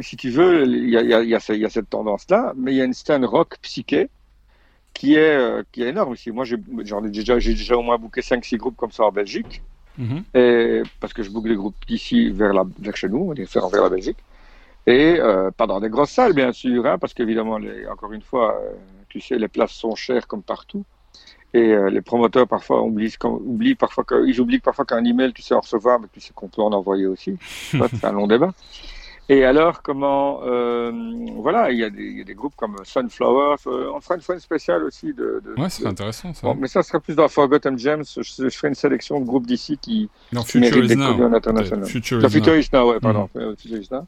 si tu veux, il y a, il y a- il y a ce- il y a cette tendance-là, mais il y a une scène rock psyché qui est, euh, qui est énorme ici. Moi, j'ai j'en ai déjà, j'ai déjà au moins booké 5-6 groupes comme ça en Belgique. Mhm. Et parce que je boucle les groupes d'ici vers, la, vers chez nous, vers la Belgique. Et euh, pas dans des grosses salles, bien sûr, hein, parce qu'évidemment, encore une fois, euh, tu sais, les places sont chères comme partout. Et les promoteurs, parfois, oublient, oublient parfois que, ils oublient parfois qu'un email, tu sais en recevoir, mais tu sais qu'on peut en envoyer aussi. [LAUGHS] C'est un long débat. Et alors, comment, euh, voilà, il y, a des, il y a des groupes comme Sunflowers. euh, on fera une fois une spéciale aussi de, de- Ouais, c'est de- intéressant ça. Bon, mais ça sera plus dans Forgotten Gems. Je, je ferai une sélection de groupes d'ici qui, Non, qui Future méritent is des Now. connus en international. peut-être. Future is Now. Future is Now, ouais, pardon. euh, Future is Now.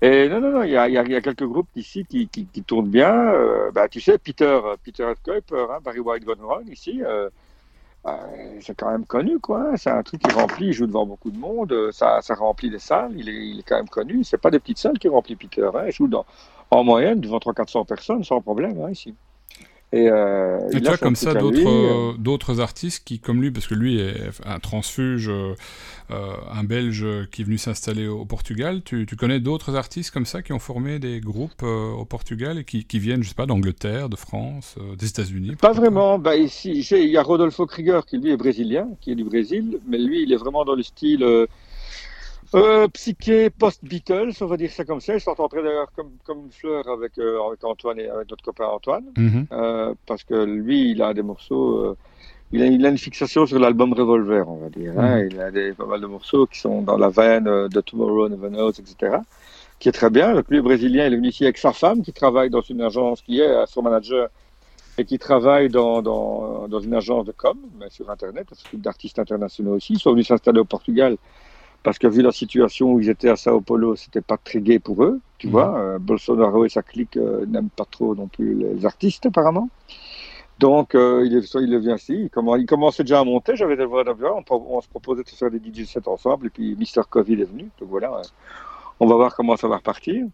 Et non, non, non, il y a, y a- y a quelques groupes ici qui, qui, qui tournent bien. Euh, bah, tu sais, Peter, Peter Kuiper, hein, Barry White Gone Wrong, ici, euh, c'est quand même connu, quoi. C'est un truc qui remplit, il joue devant beaucoup de monde, euh, ça, ça remplit des salles, il est, il est quand même connu. C'est pas des petites salles qui remplissent Peter, hein. Il joue dans, en moyenne devant 300-400 personnes sans problème, hein, ici. Et, euh, Et tu as comme ça d'autres euh, d'autres artistes qui, comme lui, parce que lui est un transfuge, euh, un Belge qui est venu s'installer au Portugal, tu, tu connais d'autres artistes comme ça qui ont formé des groupes au Portugal et qui, qui viennent, je sais pas, d'Angleterre, de France, des États-Unis Pas vraiment. Bah, ici, il y a Rodolfo Krieger qui lui est brésilien, qui est du Brésil, mais lui, il est vraiment dans le style euh, psyché post-Beatles, on va dire ça comme ça. Il s'entendrait d'ailleurs comme, comme une fleur avec, euh, avec Antoine et avec notre copain Antoine, Mhm. euh, parce que lui, il a des morceaux. il, a, il a une fixation sur l'album Revolver, on va dire. hein. Il a des, pas mal de morceaux qui sont dans la veine de Tomorrow Never Knows, etc. Qui est très bien. Donc, lui, est brésilien, il est venu ici avec sa femme, qui travaille dans une agence, qui est son manager et qui travaille dans, dans, dans une agence de com, mais sur Internet, parce d'artistes internationaux aussi. Ils sont venus s'installer au Portugal parce que vu la situation où ils étaient à Sao Paulo, c'était pas très gai pour eux, tu Mhm. vois. Euh, Bolsonaro et sa clique euh, n'aiment pas trop non plus les artistes, apparemment. Donc, euh, il, est, il vient ici. Il, commence, il commençait déjà à monter. J'avais le voir d'ailleurs. On, on se proposait de faire des DJ sets ensemble. Et puis, Mister Covid est venu. Donc voilà, euh, on va voir comment ça va repartir.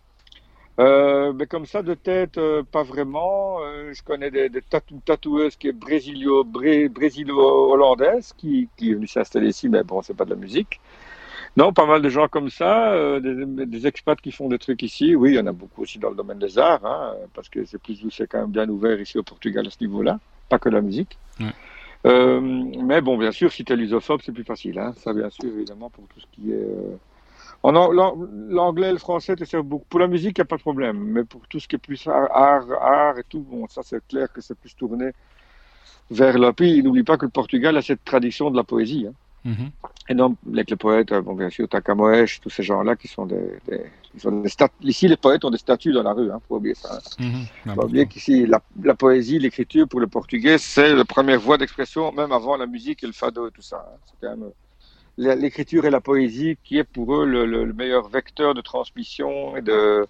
Mais comme ça, de tête, pas vraiment. Je connais des, des tatou- tatoueuses qui est brésilo, bré- qui, qui est venue s'installer ici, mais bon, c'est pas de la musique. Non, pas mal de gens comme ça, euh, des, des expats qui font des trucs ici. Oui, il y en a beaucoup aussi dans le domaine des arts, hein, parce que c'est plus c'est quand même bien ouvert ici au Portugal à ce niveau-là, pas que la musique. Ouais. Euh, mais bon, bien sûr, si tu es lusophobe, c'est plus facile. Hein. Ça, bien sûr, évidemment, pour tout ce qui est. euh, en L'anglais et le français servent beaucoup. Pour la musique, il n'y a pas de problème. Mais pour tout ce qui est plus art, art, art et tout, bon, ça, c'est clair que c'est plus tourné vers là. Puis, n'oublie pas que le Portugal a cette tradition de la poésie. Hein. Mhm. Et donc, avec les poètes, euh, bon, bien sûr, Takamoesh, tous ces gens-là qui sont des, des, ils Ici, les poètes ont des statues dans la rue, hein, faut oublier ça. hein. Mhm. Faut pas oublier qu'ici, la, la poésie, l'écriture pour le portugais, c'est la première voie d'expression, même avant la musique et le fado et tout ça. hein. C'est quand même l'écriture et la poésie qui est pour eux le, le- le meilleur vecteur de transmission et de,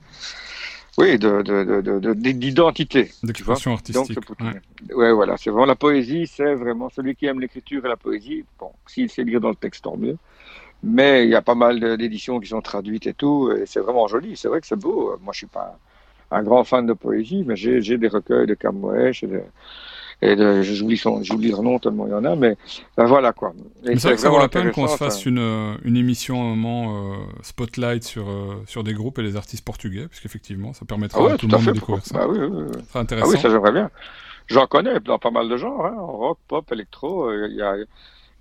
oui, de, de, de, de- de- d'identité. D'expression Donc, artistique. tout ouais. Ouais, voilà, c'est vraiment la poésie, c'est vraiment celui qui aime l'écriture et la poésie. Bon, s'il sait lire dans le texte, tant mieux. Mais il y a pas mal de- d'éditions qui sont traduites et tout, et c'est vraiment joli. C'est vrai que c'est beau. Moi, je suis pas un, un grand fan de poésie, mais j'ai des recueils de Camouèche et j'oublie son, j'oublie leur nom tellement il y en a, mais ben voilà quoi. Et Mais c'est vrai que ça vaut la peine qu'on se intéressant, fasse ça. une, euh, une émission à un moment euh, spotlight sur, euh, sur des groupes et les artistes portugais, parce qu'effectivement, ça permettra Ah ouais, à tout tout le monde de découvrir ça. Bah oui, oui, oui. Ce sera Ah intéressant. oui, ça j'aimerais bien. J'en connais dans pas mal de genres, hein, rock, pop, électro. euh, Il y, a, il y, a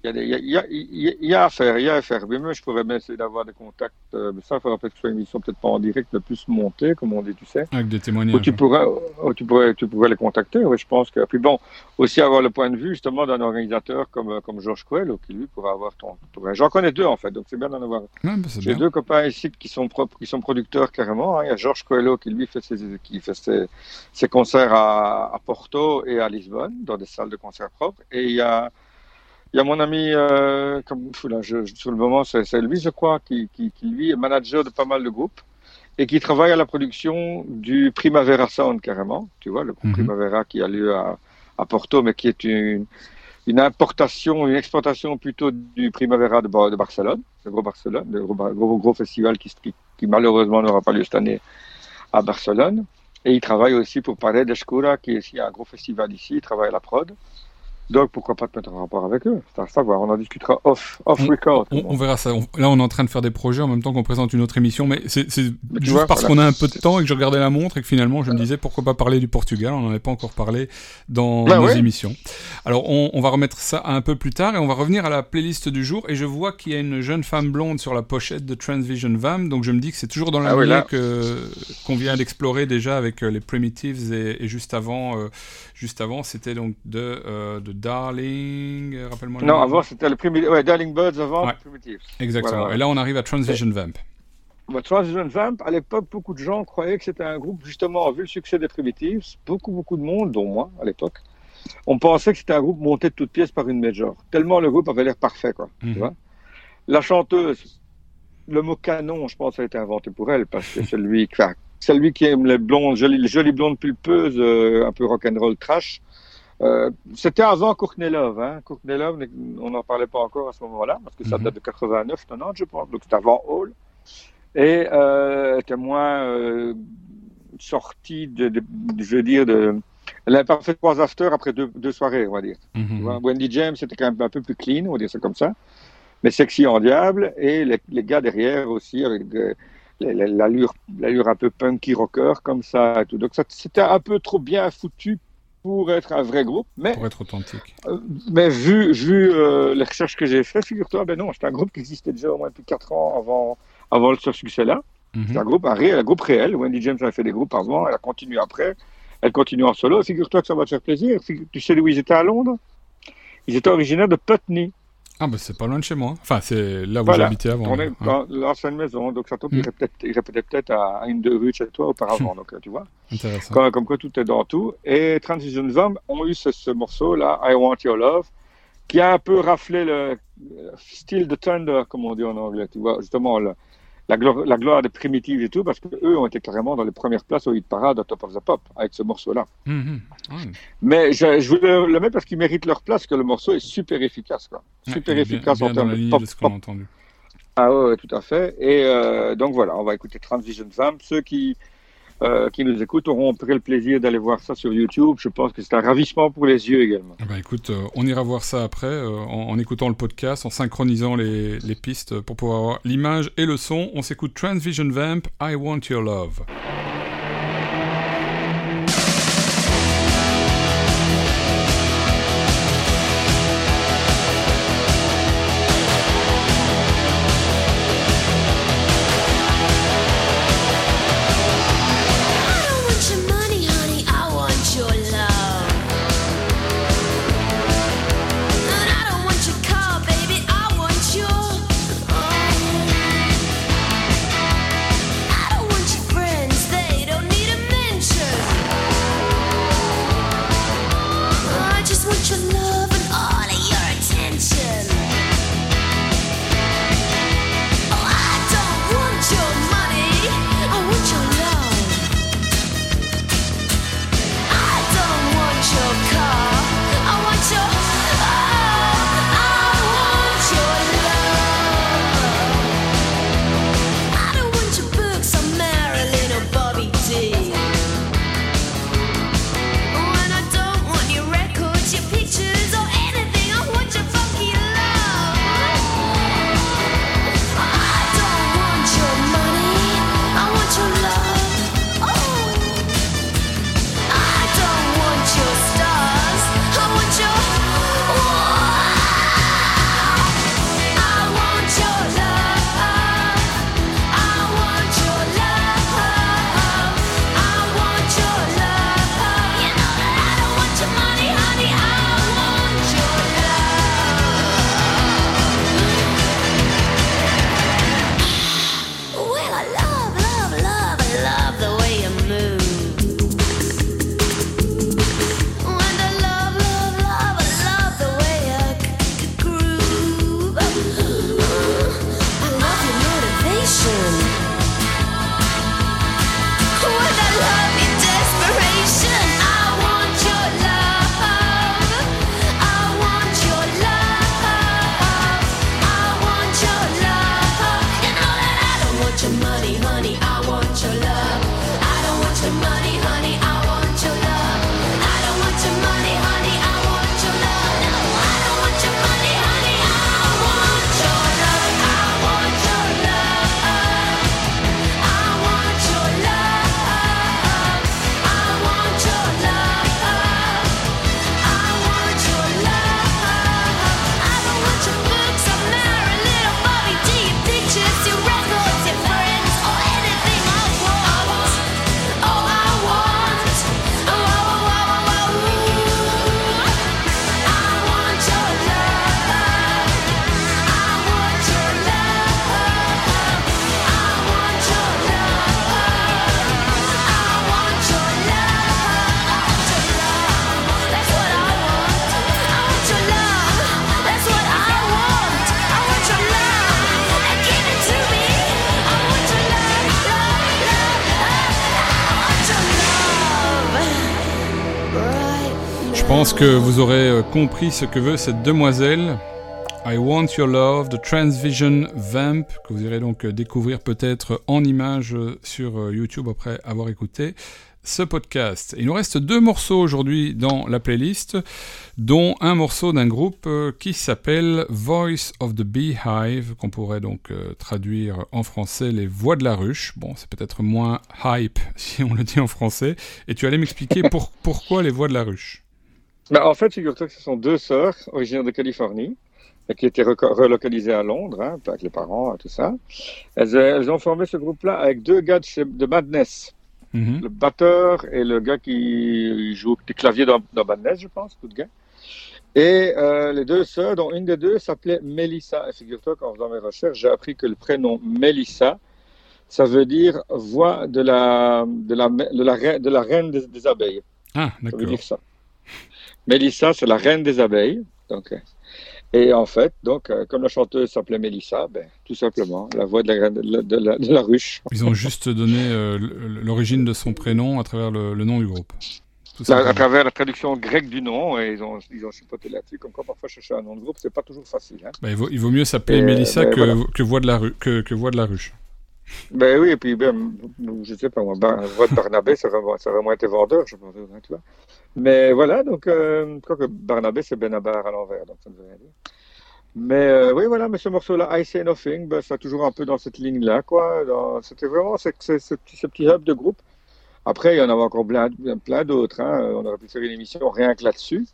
il y, a, il y, a, il y a- à faire, il y a à faire. Mais moi, je pourrais bien essayer d'avoir des contacts. euh, mais ça, il faudra peut-être que ce soit une émission peut-être pas en direct, mais plus montée, comme on dit, tu sais. Avec des Où témoignages. tu pourrais, où tu pourrais, tu pourrais les contacter. Oui, je pense que. Puis bon, aussi avoir le point de vue justement d'un organisateur comme comme Georges Coelho, qui lui pourra avoir ton. J'en connais deux en fait, donc c'est bien d'en avoir Ouais, bah, c'est j'ai deux copains ici qui sont propres, qui sont producteurs carrément. hein. Il y a Georges Coelho qui lui fait ses, qui fait ses, ses concerts à, à Porto et à Lisbonne dans des salles de concert propres. Et il y a, il y a mon ami, euh, comme là, je, je- sur le moment, c'est lui, je crois, qui, qui, qui lui est manager de pas mal de groupes et qui travaille à la production du Primavera Sound carrément. Tu vois, le Mhm. Primavera qui a lieu à, à Porto, mais qui est une, une importation, une exportation plutôt du Primavera de, Bar- de Barcelone, le gros Barcelone, le gros, gros, gros festival qui, qui, qui malheureusement n'aura pas lieu cette année à Barcelone. Et il travaille aussi pour Paredes Escura, qui est ici un gros festival ici, il travaille à la prod. Donc pourquoi pas te mettre en rapport avec eux? C'est à savoir, on en discutera off, off On- record. On, on verra ça. On- là, on est en train de faire des projets en même temps qu'on présente une autre émission, mais c'est juste vois, parce voilà. qu'on a un peu de temps et que je regardais la montre et que finalement, je me disais pourquoi pas parler du Portugal? On n'en avait pas encore parlé dans Bah nos ouais. émissions. Alors, on, on va remettre ça un peu plus tard et on va revenir à la playlist du jour. Et je vois qu'il y a une jeune femme blonde sur la pochette de Transvision Vam, donc je me dis que c'est toujours dans la Ah oui, là. que qu'on vient d'explorer déjà avec euh, les Primitives et, et juste avant, euh, juste avant, c'était donc de euh, de Darling. euh, Rappelle-moi. le Non, avant c'était le Primi- ouais, Darling Birds avant Ouais. Primitives. Exactement. Voilà. Et là, on arrive à Transvision Vamp. Bah, Transvision Vamp, à l'époque, beaucoup de gens croyaient que c'était un groupe, justement, vu le succès des Primitives, beaucoup, beaucoup de monde, dont moi, à l'époque, on pensait que c'était un groupe monté de toutes pièces par une major. Tellement le groupe avait l'air parfait, quoi. Mhm. Tu vois La chanteuse, le mot canon, je pense, a été inventé pour elle, parce que c'est lui, enfin, c'est lui qui aime les blondes, jolies, les jolies blondes pulpeuses, euh, un peu rock'n'roll trash. Euh, c'était avant Courtney Love, hein. Courtney Love, on n'en parlait pas encore à ce moment-là, parce que ça Mhm. date de 89, 90, je pense, donc c'était avant Hall. Et euh, était moins euh, sortie de, de- de- je veux dire, de, elle n'a pas fait trois afters après deux, deux soirées, on va dire. Tu Mhm. vois, Wendy James, c'était quand même un peu plus clean, on va dire ça comme ça. Mais sexy en diable. Et les, les gars derrière aussi, avec de- la- l'allure un peu punky rocker, comme ça. Et tout. Donc ça- c'était un peu trop bien foutu pour être un vrai groupe. Mais, Pour être authentique. euh, mais vu, vu euh, les recherches que j'ai faites, figure-toi, ben non, c'est un groupe qui existait déjà au moins depuis 4 ans avant, avant ce succès-là. Mhm. C'est un groupe, un réel un groupe réel. Wendy James avait fait des groupes avant, elle a continué après. Elle continue en solo. Figure-toi que ça va te faire plaisir. Figu- Tu sais d'où ils étaient à Londres? Ils étaient originaires de Putney. Ah, bah c'est pas loin de chez moi. Enfin, c'est là où Voilà. j'habitais avant. On est dans l'ancienne maison, donc ça tombe, Mm. il répétait il répétait peut-être à, une deux rues de chez toi auparavant. [LAUGHS] Donc tu vois, Intéressant. comme, comme quoi tout est dans tout. Et Transition Vom ont eu ce, ce morceau-là, I Want Your Love, qui a un peu raflé le style de Thunder, comme on dit en anglais. Tu vois, justement, le- la, gloire, la gloire des primitives et tout, parce qu'eux ont été carrément dans les premières places au hit parade à Top of the Pop avec ce morceau-là. Mhm. Ouais. Mais je, je voulais le mettre parce qu'ils méritent leur place, que le morceau est super efficace. Quoi. Ouais, Super il est bien- efficace bien en termes de pop, de ce pop entendu. ah ouais, ouais, tout à fait. Et euh, donc voilà, on va écouter Transvision Vamp. Ceux qui euh, qui nous écoutent auront peut-être le plaisir d'aller voir ça sur YouTube. Je pense que c'est un ravissement pour les yeux également. Ben, écoute, euh, on ira voir ça après euh, en, en écoutant le podcast, en synchronisant les, les pistes pour pouvoir avoir l'image et le son. On s'écoute Transvision Vamp, I Want Your Love. Que vous aurez euh, compris ce que veut cette demoiselle. I Want Your Love de Transvision Vamp, que vous irez donc euh, découvrir peut-être en images euh, sur YouTube après avoir écouté ce podcast. Il nous reste deux morceaux aujourd'hui dans la playlist, dont un morceau d'un groupe qui s'appelle Voice of the Beehive, qu'on pourrait donc traduire en français les voix de la ruche. Bon, c'est peut-être moins hype [LAUGHS] si on le dit en français. Et tu allais m'expliquer pour- pourquoi les voix de la ruche? Ben, en fait, figure-toi que ce sont deux sœurs originaires de Californie et qui étaient relocalisées à Londres, hein, avec les parents et tout ça. Elles, euh, elles ont formé ce groupe-là avec deux gars de, chez- de Madness, Mhm. le batteur et le gars qui joue des claviers dans, dans Madness, je pense, tout de gars. Et euh, les deux sœurs, dont une des deux s'appelait Mélissa. Et figure-toi qu'en faisant mes recherches, j'ai appris que le prénom Mélissa, ça veut dire voix de la, de la, de la, reine- de la reine des, des abeilles. Ah, Ça veut d'accord. dire ça. Mélissa, c'est la reine des abeilles. Donc, euh, et en fait, donc, euh, comme la chanteuse s'appelait Mélissa, ben, tout simplement, la voix de la, reine- de la, de la- de la ruche. Ils ont juste donné euh, l'origine de son prénom à travers le, le nom du groupe. Tout à simplement. travers la traduction grecque du nom, et ils ont, ils ont chipoté là-dessus, comme quoi parfois chercher un nom de groupe, c'est pas toujours facile. Hein. Bah, il, vaut, il vaut mieux s'appeler Mélissa ben, que, voilà. que, voix de la ru- que, que voix de la ruche. Ben oui, et puis, ben, je sais pas, moi, Bar- voix de Barnabé, ça aurait moins été vendeur, je pense, hein, tu vois. Mais voilà, donc, euh, je crois que Barnabé, c'est Benabar à l'envers, donc ça ne veut rien dire. Mais euh, oui, voilà, mais ce morceau-là, I Say Nothing, ben, ça toujours un peu dans cette ligne-là, quoi. Dans- C'était vraiment ce, ce, ce petit, ce petit hub de groupe. Après, il y en avait encore plein, plein d'autres. Hein. On aurait pu faire une émission rien que là-dessus.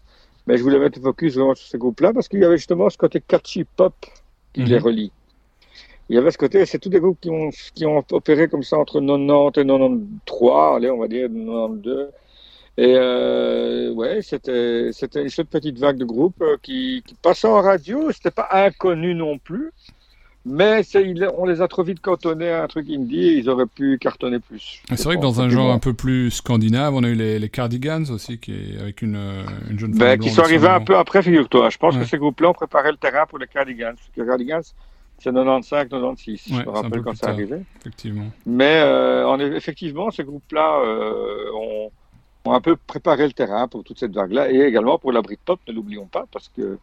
Mais je voulais mettre le focus vraiment sur ces groupes-là parce qu'il y avait justement ce côté catchy pop qui Mhm. les relie. Il y avait ce côté, c'est tous des groupes qui ont, qui ont opéré comme ça entre 90 et 93, allez, on va dire 92. Et euh, ouais, c'était c'était cette petite vague de groupes euh, qui, qui passaient en radio. C'était pas inconnu non plus, mais il- on les a trop vite cantonnés à un truc indie. Et ils auraient pu cartonner plus. C'est vrai que dans un genre un peu plus scandinave, on a eu les, les Cardigans aussi, qui avec une, euh, une jeune femme. Ben, qui sont arrivés un peu après, figure-toi. Je pense Ouais. que ces groupes-là ont préparé le terrain pour les Cardigans. Les Cardigans, c'est 95, 96. Ouais, je me rappelle quand tard. arrivé. Effectivement. Mais euh, en eff- effectivement, ces groupes-là euh, ont, ont un peu préparé le terrain pour toute cette vague-là et également pour la Britpop, ne l'oublions pas, parce que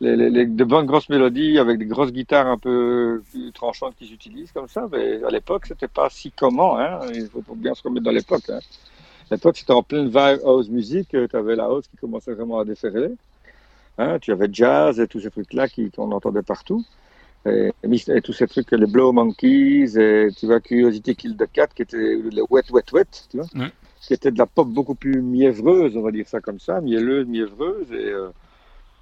les, de bonnes grosses mélodies avec des grosses guitares un peu tranchantes qu'ils utilisent comme ça, mais à l'époque, c'était pas si comment. Hein, il faut bien se remettre dans l'époque. Hein. L'époque, c'était en pleine vibe house music, tu avais la house qui commençait vraiment à déferler. Hein, tu avais jazz et tous ces trucs-là qu'on entendait partout. Et, tous ces trucs, les Blow Monkeys, et tu vois, Curiosity Kill the Cat, qui était le Wet Wet Wet, tu vois. Qui était de la pop beaucoup plus mièvreuse, on va dire ça comme ça, mielleuse, mièvreuse, et euh,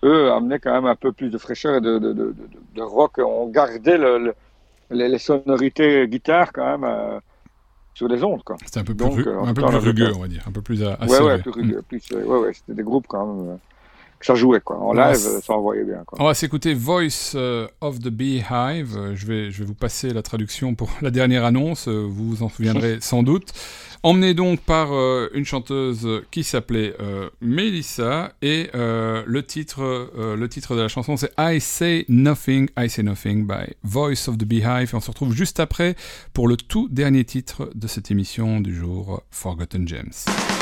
eux amenaient quand même un peu plus de fraîcheur et de, de, de, de, rock. On gardait le, le- les, les sonorités guitare quand même euh, sur les ondes. C'était un peu plus, Donc, ru- euh, un peu plus rugueux, on va dire. Un peu plus à, Ouais, acéré. ouais, plus rugueux, plus, euh, ouais, ouais, c'était des groupes quand même, euh, que ça jouait, quoi. En live, ça envoyait bien, quoi. On va s'écouter Voice of the Beehive. Je vais, je vais vous passer la traduction pour [LAUGHS] la dernière annonce. Vous vous en souviendrez sans doute. Emmené donc par euh, une chanteuse qui s'appelait euh, Melissa et euh, le titre, le titre de la chanson c'est I Say Nothing, I Say Nothing by Voice of the Beehive. Et on se retrouve juste après pour le tout dernier titre de cette émission du jour Forgotten Gems.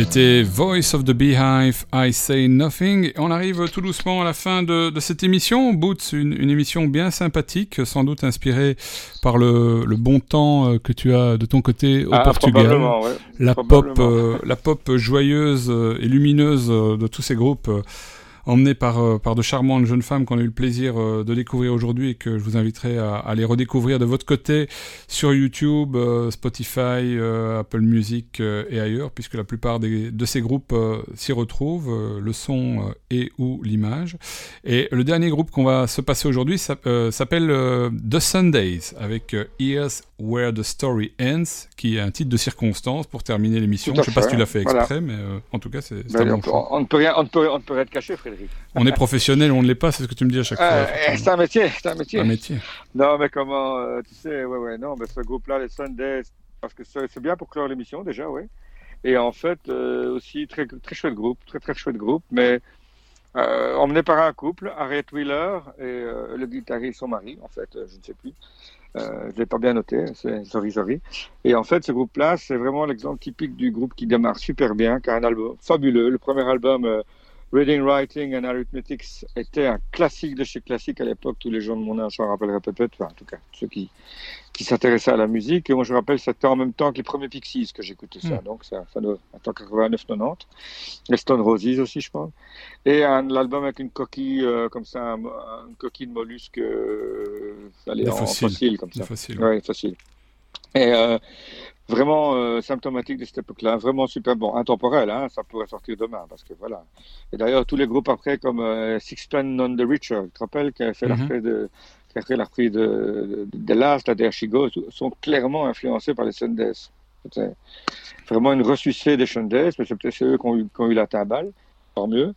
C'était Voice of the Beehive, I Say Nothing. On arrive tout doucement à la fin de, de cette émission. Boots, une, une émission bien sympathique, sans doute inspirée par le, le bon temps euh, que tu as de ton côté au Ah, Portugal. ouais. La pop, euh, la pop joyeuse euh, et lumineuse euh, de tous ces groupes, emmenés par, euh, par de charmantes jeunes femmes qu'on a eu le plaisir euh, de découvrir aujourd'hui et que je vous inviterai à, à les redécouvrir de votre côté sur YouTube, euh, Spotify, Apple Music et ailleurs, puisque la plupart des- de ces groupes s'y retrouvent, le son et ou l'image. Et le dernier groupe qu'on va se passer aujourd'hui s'app- s'appelle The Sundays, avec Here's Where the Story Ends, qui est un titre de circonstance pour terminer l'émission. Je sais pas si tu l'as fait voilà. exprès, mais euh, en tout cas, c'est Ben, un on, bon peut- on ne peut rien, on ne peut, on ne peut rien te cacher, Frédéric. On est professionnel, on ne l'est pas, c'est ce que tu me dis à chaque Euh, fois. eh, c'est un métier, c'est un métier. un métier. Non, mais comment, euh, tu sais, ouais, ouais, non, mais ce groupe-là, les Sundays, parce que c'est bien pour clore l'émission déjà, ouais. Et en fait, euh, aussi très, très chouette groupe, très très chouette groupe, mais emmené par un couple, Harriet Wheeler et le guitariste, son mari, en fait, je ne sais plus. Euh, je l'ai pas bien noté, c'est sorry, sorry. Et en fait, ce groupe-là, c'est vraiment l'exemple typique du groupe qui démarre super bien, qui a un album fabuleux. Le premier album, euh, Reading, Writing and Arithmetics, était un classique de chez classique à l'époque. Tous les gens de mon âge s'en rappelleraient peut-être, enfin, en tout cas, ceux qui, qui s'intéressaient à la musique. Et moi, je rappelle, c'était en même temps que les premiers Pixies que j'écoutais ça. Mm. Donc, ça, ça doit en 89-90. Les Stone Roses aussi, je pense. Et un album avec une coquille, euh, comme ça, un- une coquille de mollusque, euh, allez, en comme ça. C'est facile. Ouais, facile. Et euh, vraiment euh, symptomatique de cette époque-là, vraiment super bon, intemporel, hein, ça pourrait sortir demain, parce que voilà. Et d'ailleurs, tous les groupes après, comme euh, Sixpence None the Richer, tu te rappelles, qui a fait la reprise de qui a fait la reprise de, de, de Last, la d'Archigo, sont clairement influencés par les Sundays. Vraiment une ressuscité des Sundays, mais c'est peut-être c'est eux qui ont eu, qui ont eu la timbale, tant mieux.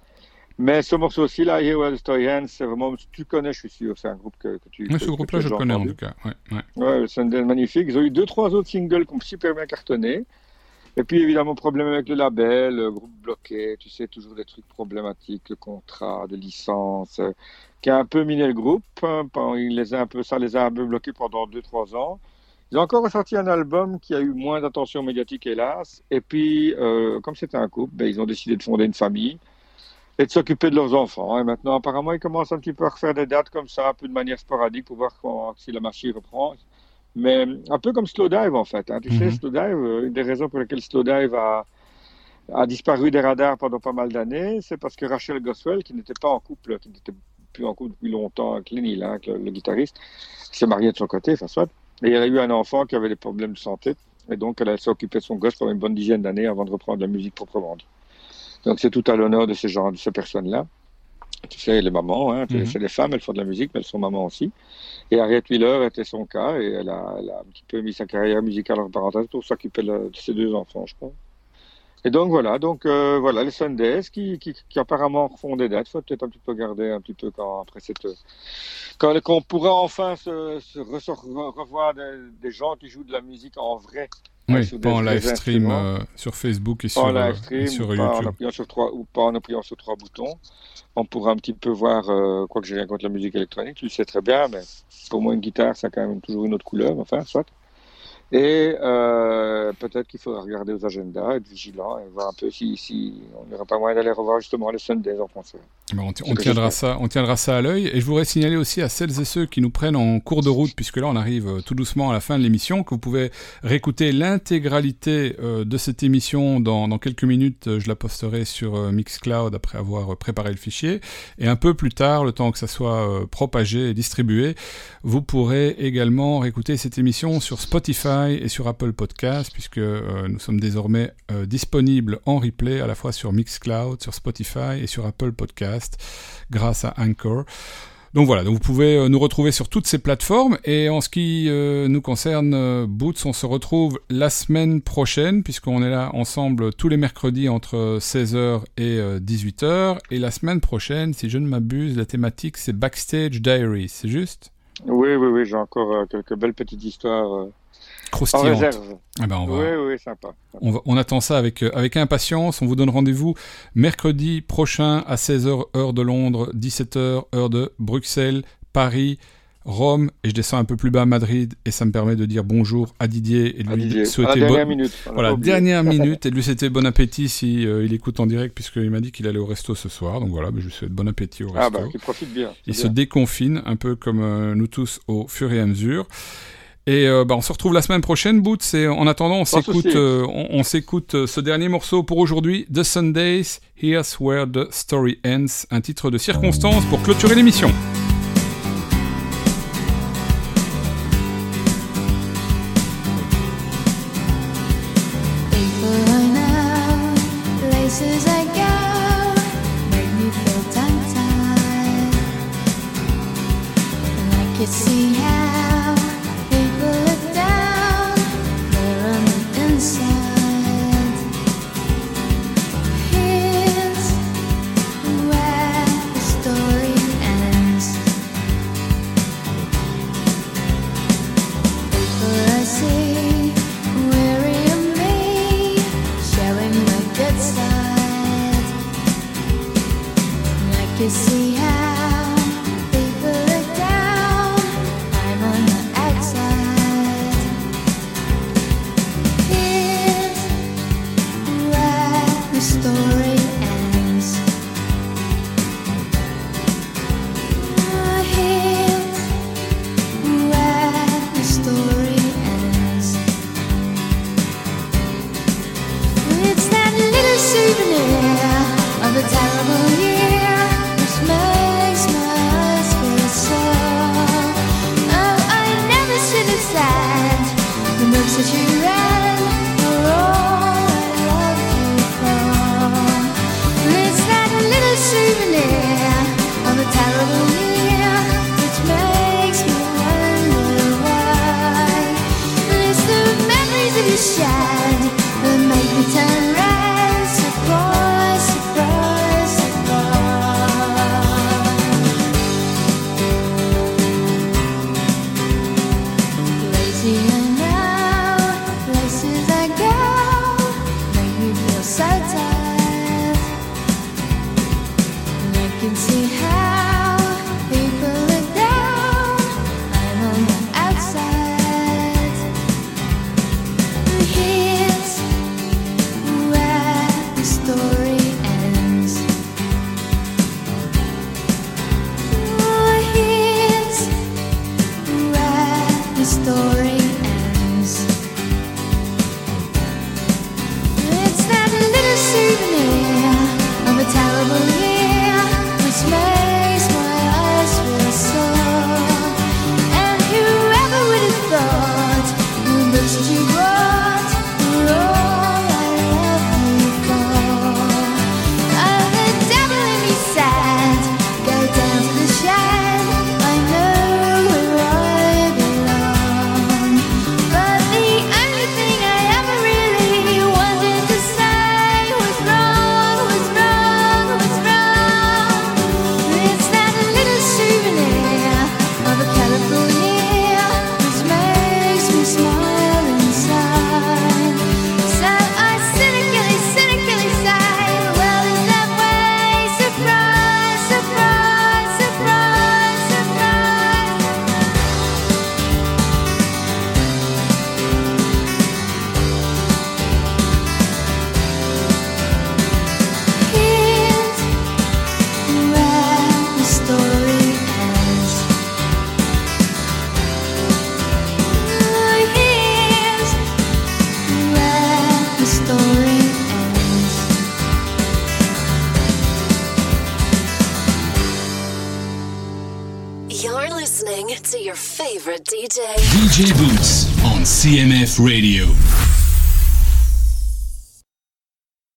Mais ce morceau aussi, là, Here Where the Story Ends, c'est vraiment, tu connais, je suis sûr, c'est un groupe que, que tu Mais ce groupe-là, je le connais en tout cas. Ouais, ouais. Ouais, Sunday magnifique. Ils ont eu deux, trois autres singles qui ont super bien cartonné. Et puis, évidemment, problème avec le label, le groupe bloqué, tu sais, toujours des trucs problématiques, le contrat de licence, euh, qui a un peu miné le groupe. hein, il les a un peu, ça les a un peu bloqués pendant deux, trois ans. Ils ont encore ressorti un album qui a eu moins d'attention médiatique, hélas. Et puis, euh, comme c'était un couple, ben, ils ont décidé de fonder une famille et de s'occuper de leurs enfants. Et maintenant, apparemment, ils commencent un petit peu à refaire des dates comme ça, un peu de manière sporadique pour voir quand, si la machine reprend. Mais un peu comme Slowdive, en fait. hein. Tu sais, Mhm. Slowdive, euh, une des raisons pour lesquelles Slowdive a, a disparu des radars pendant pas mal d'années, c'est parce que Rachel Goswell, qui n'était pas en couple, qui n'était plus en couple depuis longtemps avec Lenny, avec le, le guitariste, s'est mariée de son côté, enfin soit. Et elle a eu un enfant qui avait des problèmes de santé. Et donc, elle, elle s'est occupée de son gosse pendant une bonne dizaine d'années avant de reprendre la musique proprement dit. Donc, c'est tout à l'honneur de ces gens, de ces personnes-là. Tu sais, les mamans, hein, Mhm. c'est des femmes, elles font de la musique, mais elles sont mamans aussi. Et Harriet Wheeler était son cas, et elle a, elle a un petit peu mis sa carrière musicale en parenthèse pour s'occuper de, ses deux enfants, je crois. Et donc voilà, donc euh, voilà les Sundays qui, qui, qui apparemment font des dates. Il faut peut-être un petit peu garder un petit peu quand après cette quand quand on pourra enfin se, revoir des, des gens qui jouent de la musique en vrai. Oui, pas en live stream euh, sur Facebook et sur, en euh, live et stream, sur ou pas en YouTube. appuyant sur trois ou pas en appuyant sur trois boutons. On pourra un petit peu voir, euh, quoi que j'ai rien contre la musique électronique, tu le sais très bien, mais pour moi une guitare ça a quand même toujours une autre couleur, enfin soit. Et euh, peut-être qu'il faudra regarder aux agendas, être vigilant et voir un peu si, si on n'aurait pas moyen d'aller revoir justement les Sundays en concert. Ben, on, tiendra ça, on tiendra ça à l'œil. Et je voudrais signaler aussi à celles et ceux qui nous prennent en cours de route, puisque là on arrive euh, tout doucement à la fin de l'émission, que vous pouvez réécouter l'intégralité euh, de cette émission dans, dans quelques minutes. Je la posterai sur euh, Mixcloud après avoir préparé le fichier. Et un peu plus tard, le temps que ça soit propagé et distribué, vous pourrez également réécouter cette émission sur Spotify et sur Apple Podcast, puisque euh, nous sommes désormais euh, disponibles en replay à la fois sur Mixcloud, sur Spotify et sur Apple Podcast, grâce à Anchor. Donc voilà, vous pouvez euh, nous retrouver sur toutes ces plateformes. Et en ce qui nous concerne, Boots, on se retrouve la semaine prochaine, puisqu'on est là ensemble tous les mercredis entre 16h et euh, 18h. Et la semaine prochaine, si je ne m'abuse, la thématique c'est Backstage Diaries, c'est juste? Oui, oui, oui, j'ai encore quelques belles petites histoires Croustillante. réserve. Eh ben, on va, Oui, oui, sympa. On, va- on attend ça avec, euh, avec impatience. On vous donne rendez-vous mercredi prochain à 16h heure de Londres, 17h heure de Bruxelles, Paris, Rome et je descends un peu plus bas à Madrid et ça me permet de dire bonjour à Didier et de lui Didier. souhaiter la dernière bon- minute. Voilà, dernière [LAUGHS] minute et de lui souhaiter bon appétit si euh, il écoute en direct puisqu'il m'a dit qu'il allait au resto ce soir. Donc voilà, ben, je lui souhaite bon appétit au resto. Ah bah, profite bien. Il se déconfine un peu comme euh, nous tous au fur et à mesure. Et euh, bah, on se retrouve la semaine prochaine, Boots. Et en attendant, on s'écoute, euh, on, on s'écoute euh, ce dernier morceau pour aujourd'hui, The Sundays, Here's Where the Story Ends, un titre de circonstance pour clôturer l'émission.